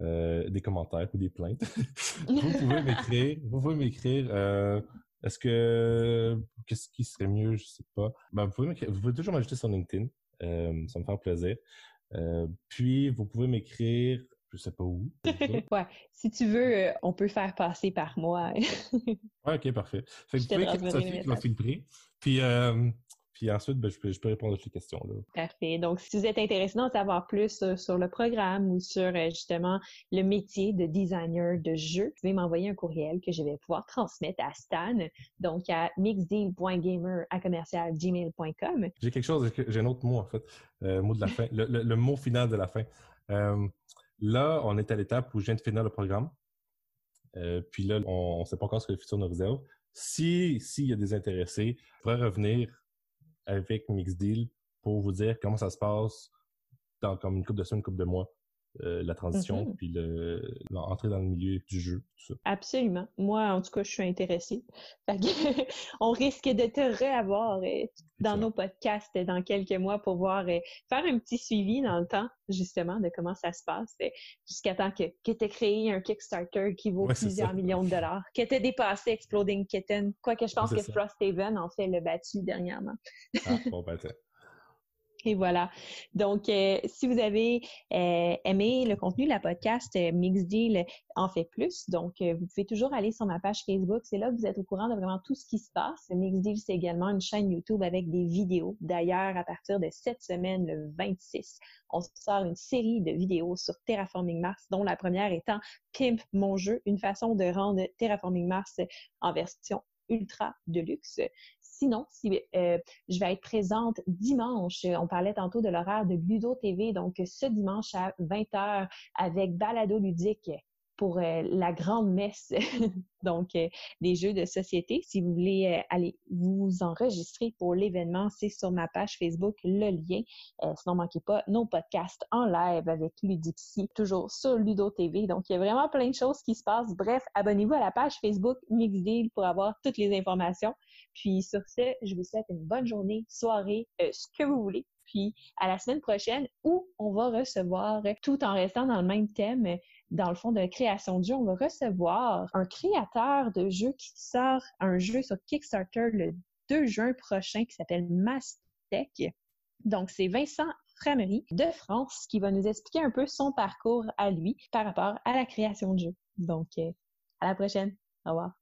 euh, des commentaires ou des plaintes, vous pouvez m'écrire. Vous pouvez m'écrire. Est-ce que qu'est-ce qui serait mieux, je sais pas. Ben, vous, pouvez vous pouvez toujours m'ajouter sur LinkedIn. ça me fait plaisir. puis vous pouvez m'écrire je sais pas où. ouais. Si tu veux, euh, on peut faire passer par moi. ouais, ok, parfait. Fait que vous pouvez Sophie qui va filtrer. Puis, euh, puis ensuite, ben, je, peux, je, peux, répondre à toutes les questions. Là. Parfait. Donc, si vous êtes intéressé d'en savoir plus euh, sur le programme ou sur justement le métier de designer de jeu, vous pouvez m'envoyer un courriel que je vais pouvoir transmettre à Stan, donc à mixdeal.gamer à commercialgmail.com. J'ai quelque chose, j'ai un autre mot en fait, mot de la fin, le, le, mot final de la fin. Là, on est à l'étape où je viens de finir le programme. Euh, puis là, on ne sait pas encore ce que le futur nous réserve. Si s'il y a des intéressés, je pourrais revenir avec Mixed Deal pour vous dire comment ça se passe dans comme une couple de semaines, une couple de mois. Euh, la transition, mm-hmm. puis l'entrée dans le milieu du jeu, tout ça. Absolument. Moi, en tout cas, je suis intéressée. on risque de te réavoir euh, dans nos podcasts dans quelques mois pour voir euh, faire un petit suivi dans le temps, justement, de comment ça se passe, jusqu'à temps que, que tu aies créé un Kickstarter qui vaut plusieurs millions de dollars, que tu aies dépassé Exploding Kitten, quoique je pense que Frosthaven en fait le battu dernièrement. ah, bon, ben, et voilà. Donc, euh, si vous avez euh, aimé le contenu de la podcast, euh, Deal en fait plus. Donc, vous pouvez toujours aller sur ma page Facebook. C'est là que vous êtes au courant de vraiment tout ce qui se passe. Mixed Deal, c'est également une chaîne YouTube avec des vidéos. D'ailleurs, à partir de cette semaine, le 26, on sort une série de vidéos sur Terraforming Mars, dont la première étant Pimp mon jeu, une façon de rendre Terraforming Mars en version ultra de luxe. Sinon, si euh, je vais être présente dimanche, on parlait tantôt de l'horaire de Ludo TV, donc ce dimanche à 20h avec Balado Ludique pour euh, la grande messe, donc euh, des jeux de société. Si vous voulez aller vous enregistrer pour l'événement, c'est sur ma page Facebook le lien. sinon, manquez pas nos podcasts en live avec Ludipsy, toujours sur Ludo TV. Donc, il y a vraiment plein de choses qui se passent. Bref, abonnez-vous à la page Facebook Mixdeal pour avoir toutes les informations. Puis sur ce, je vous souhaite une bonne journée, soirée, euh, ce que vous voulez. Puis à la semaine prochaine où on va recevoir, tout en restant dans le même thème, dans le fond de création de jeu, on va recevoir un créateur de jeu qui sort un jeu sur Kickstarter le 2 juin prochain qui s'appelle Mastech. Donc c'est Vincent Framery de France qui va nous expliquer un peu son parcours à lui par rapport à la création de jeu. Donc, euh, à la prochaine. Au revoir.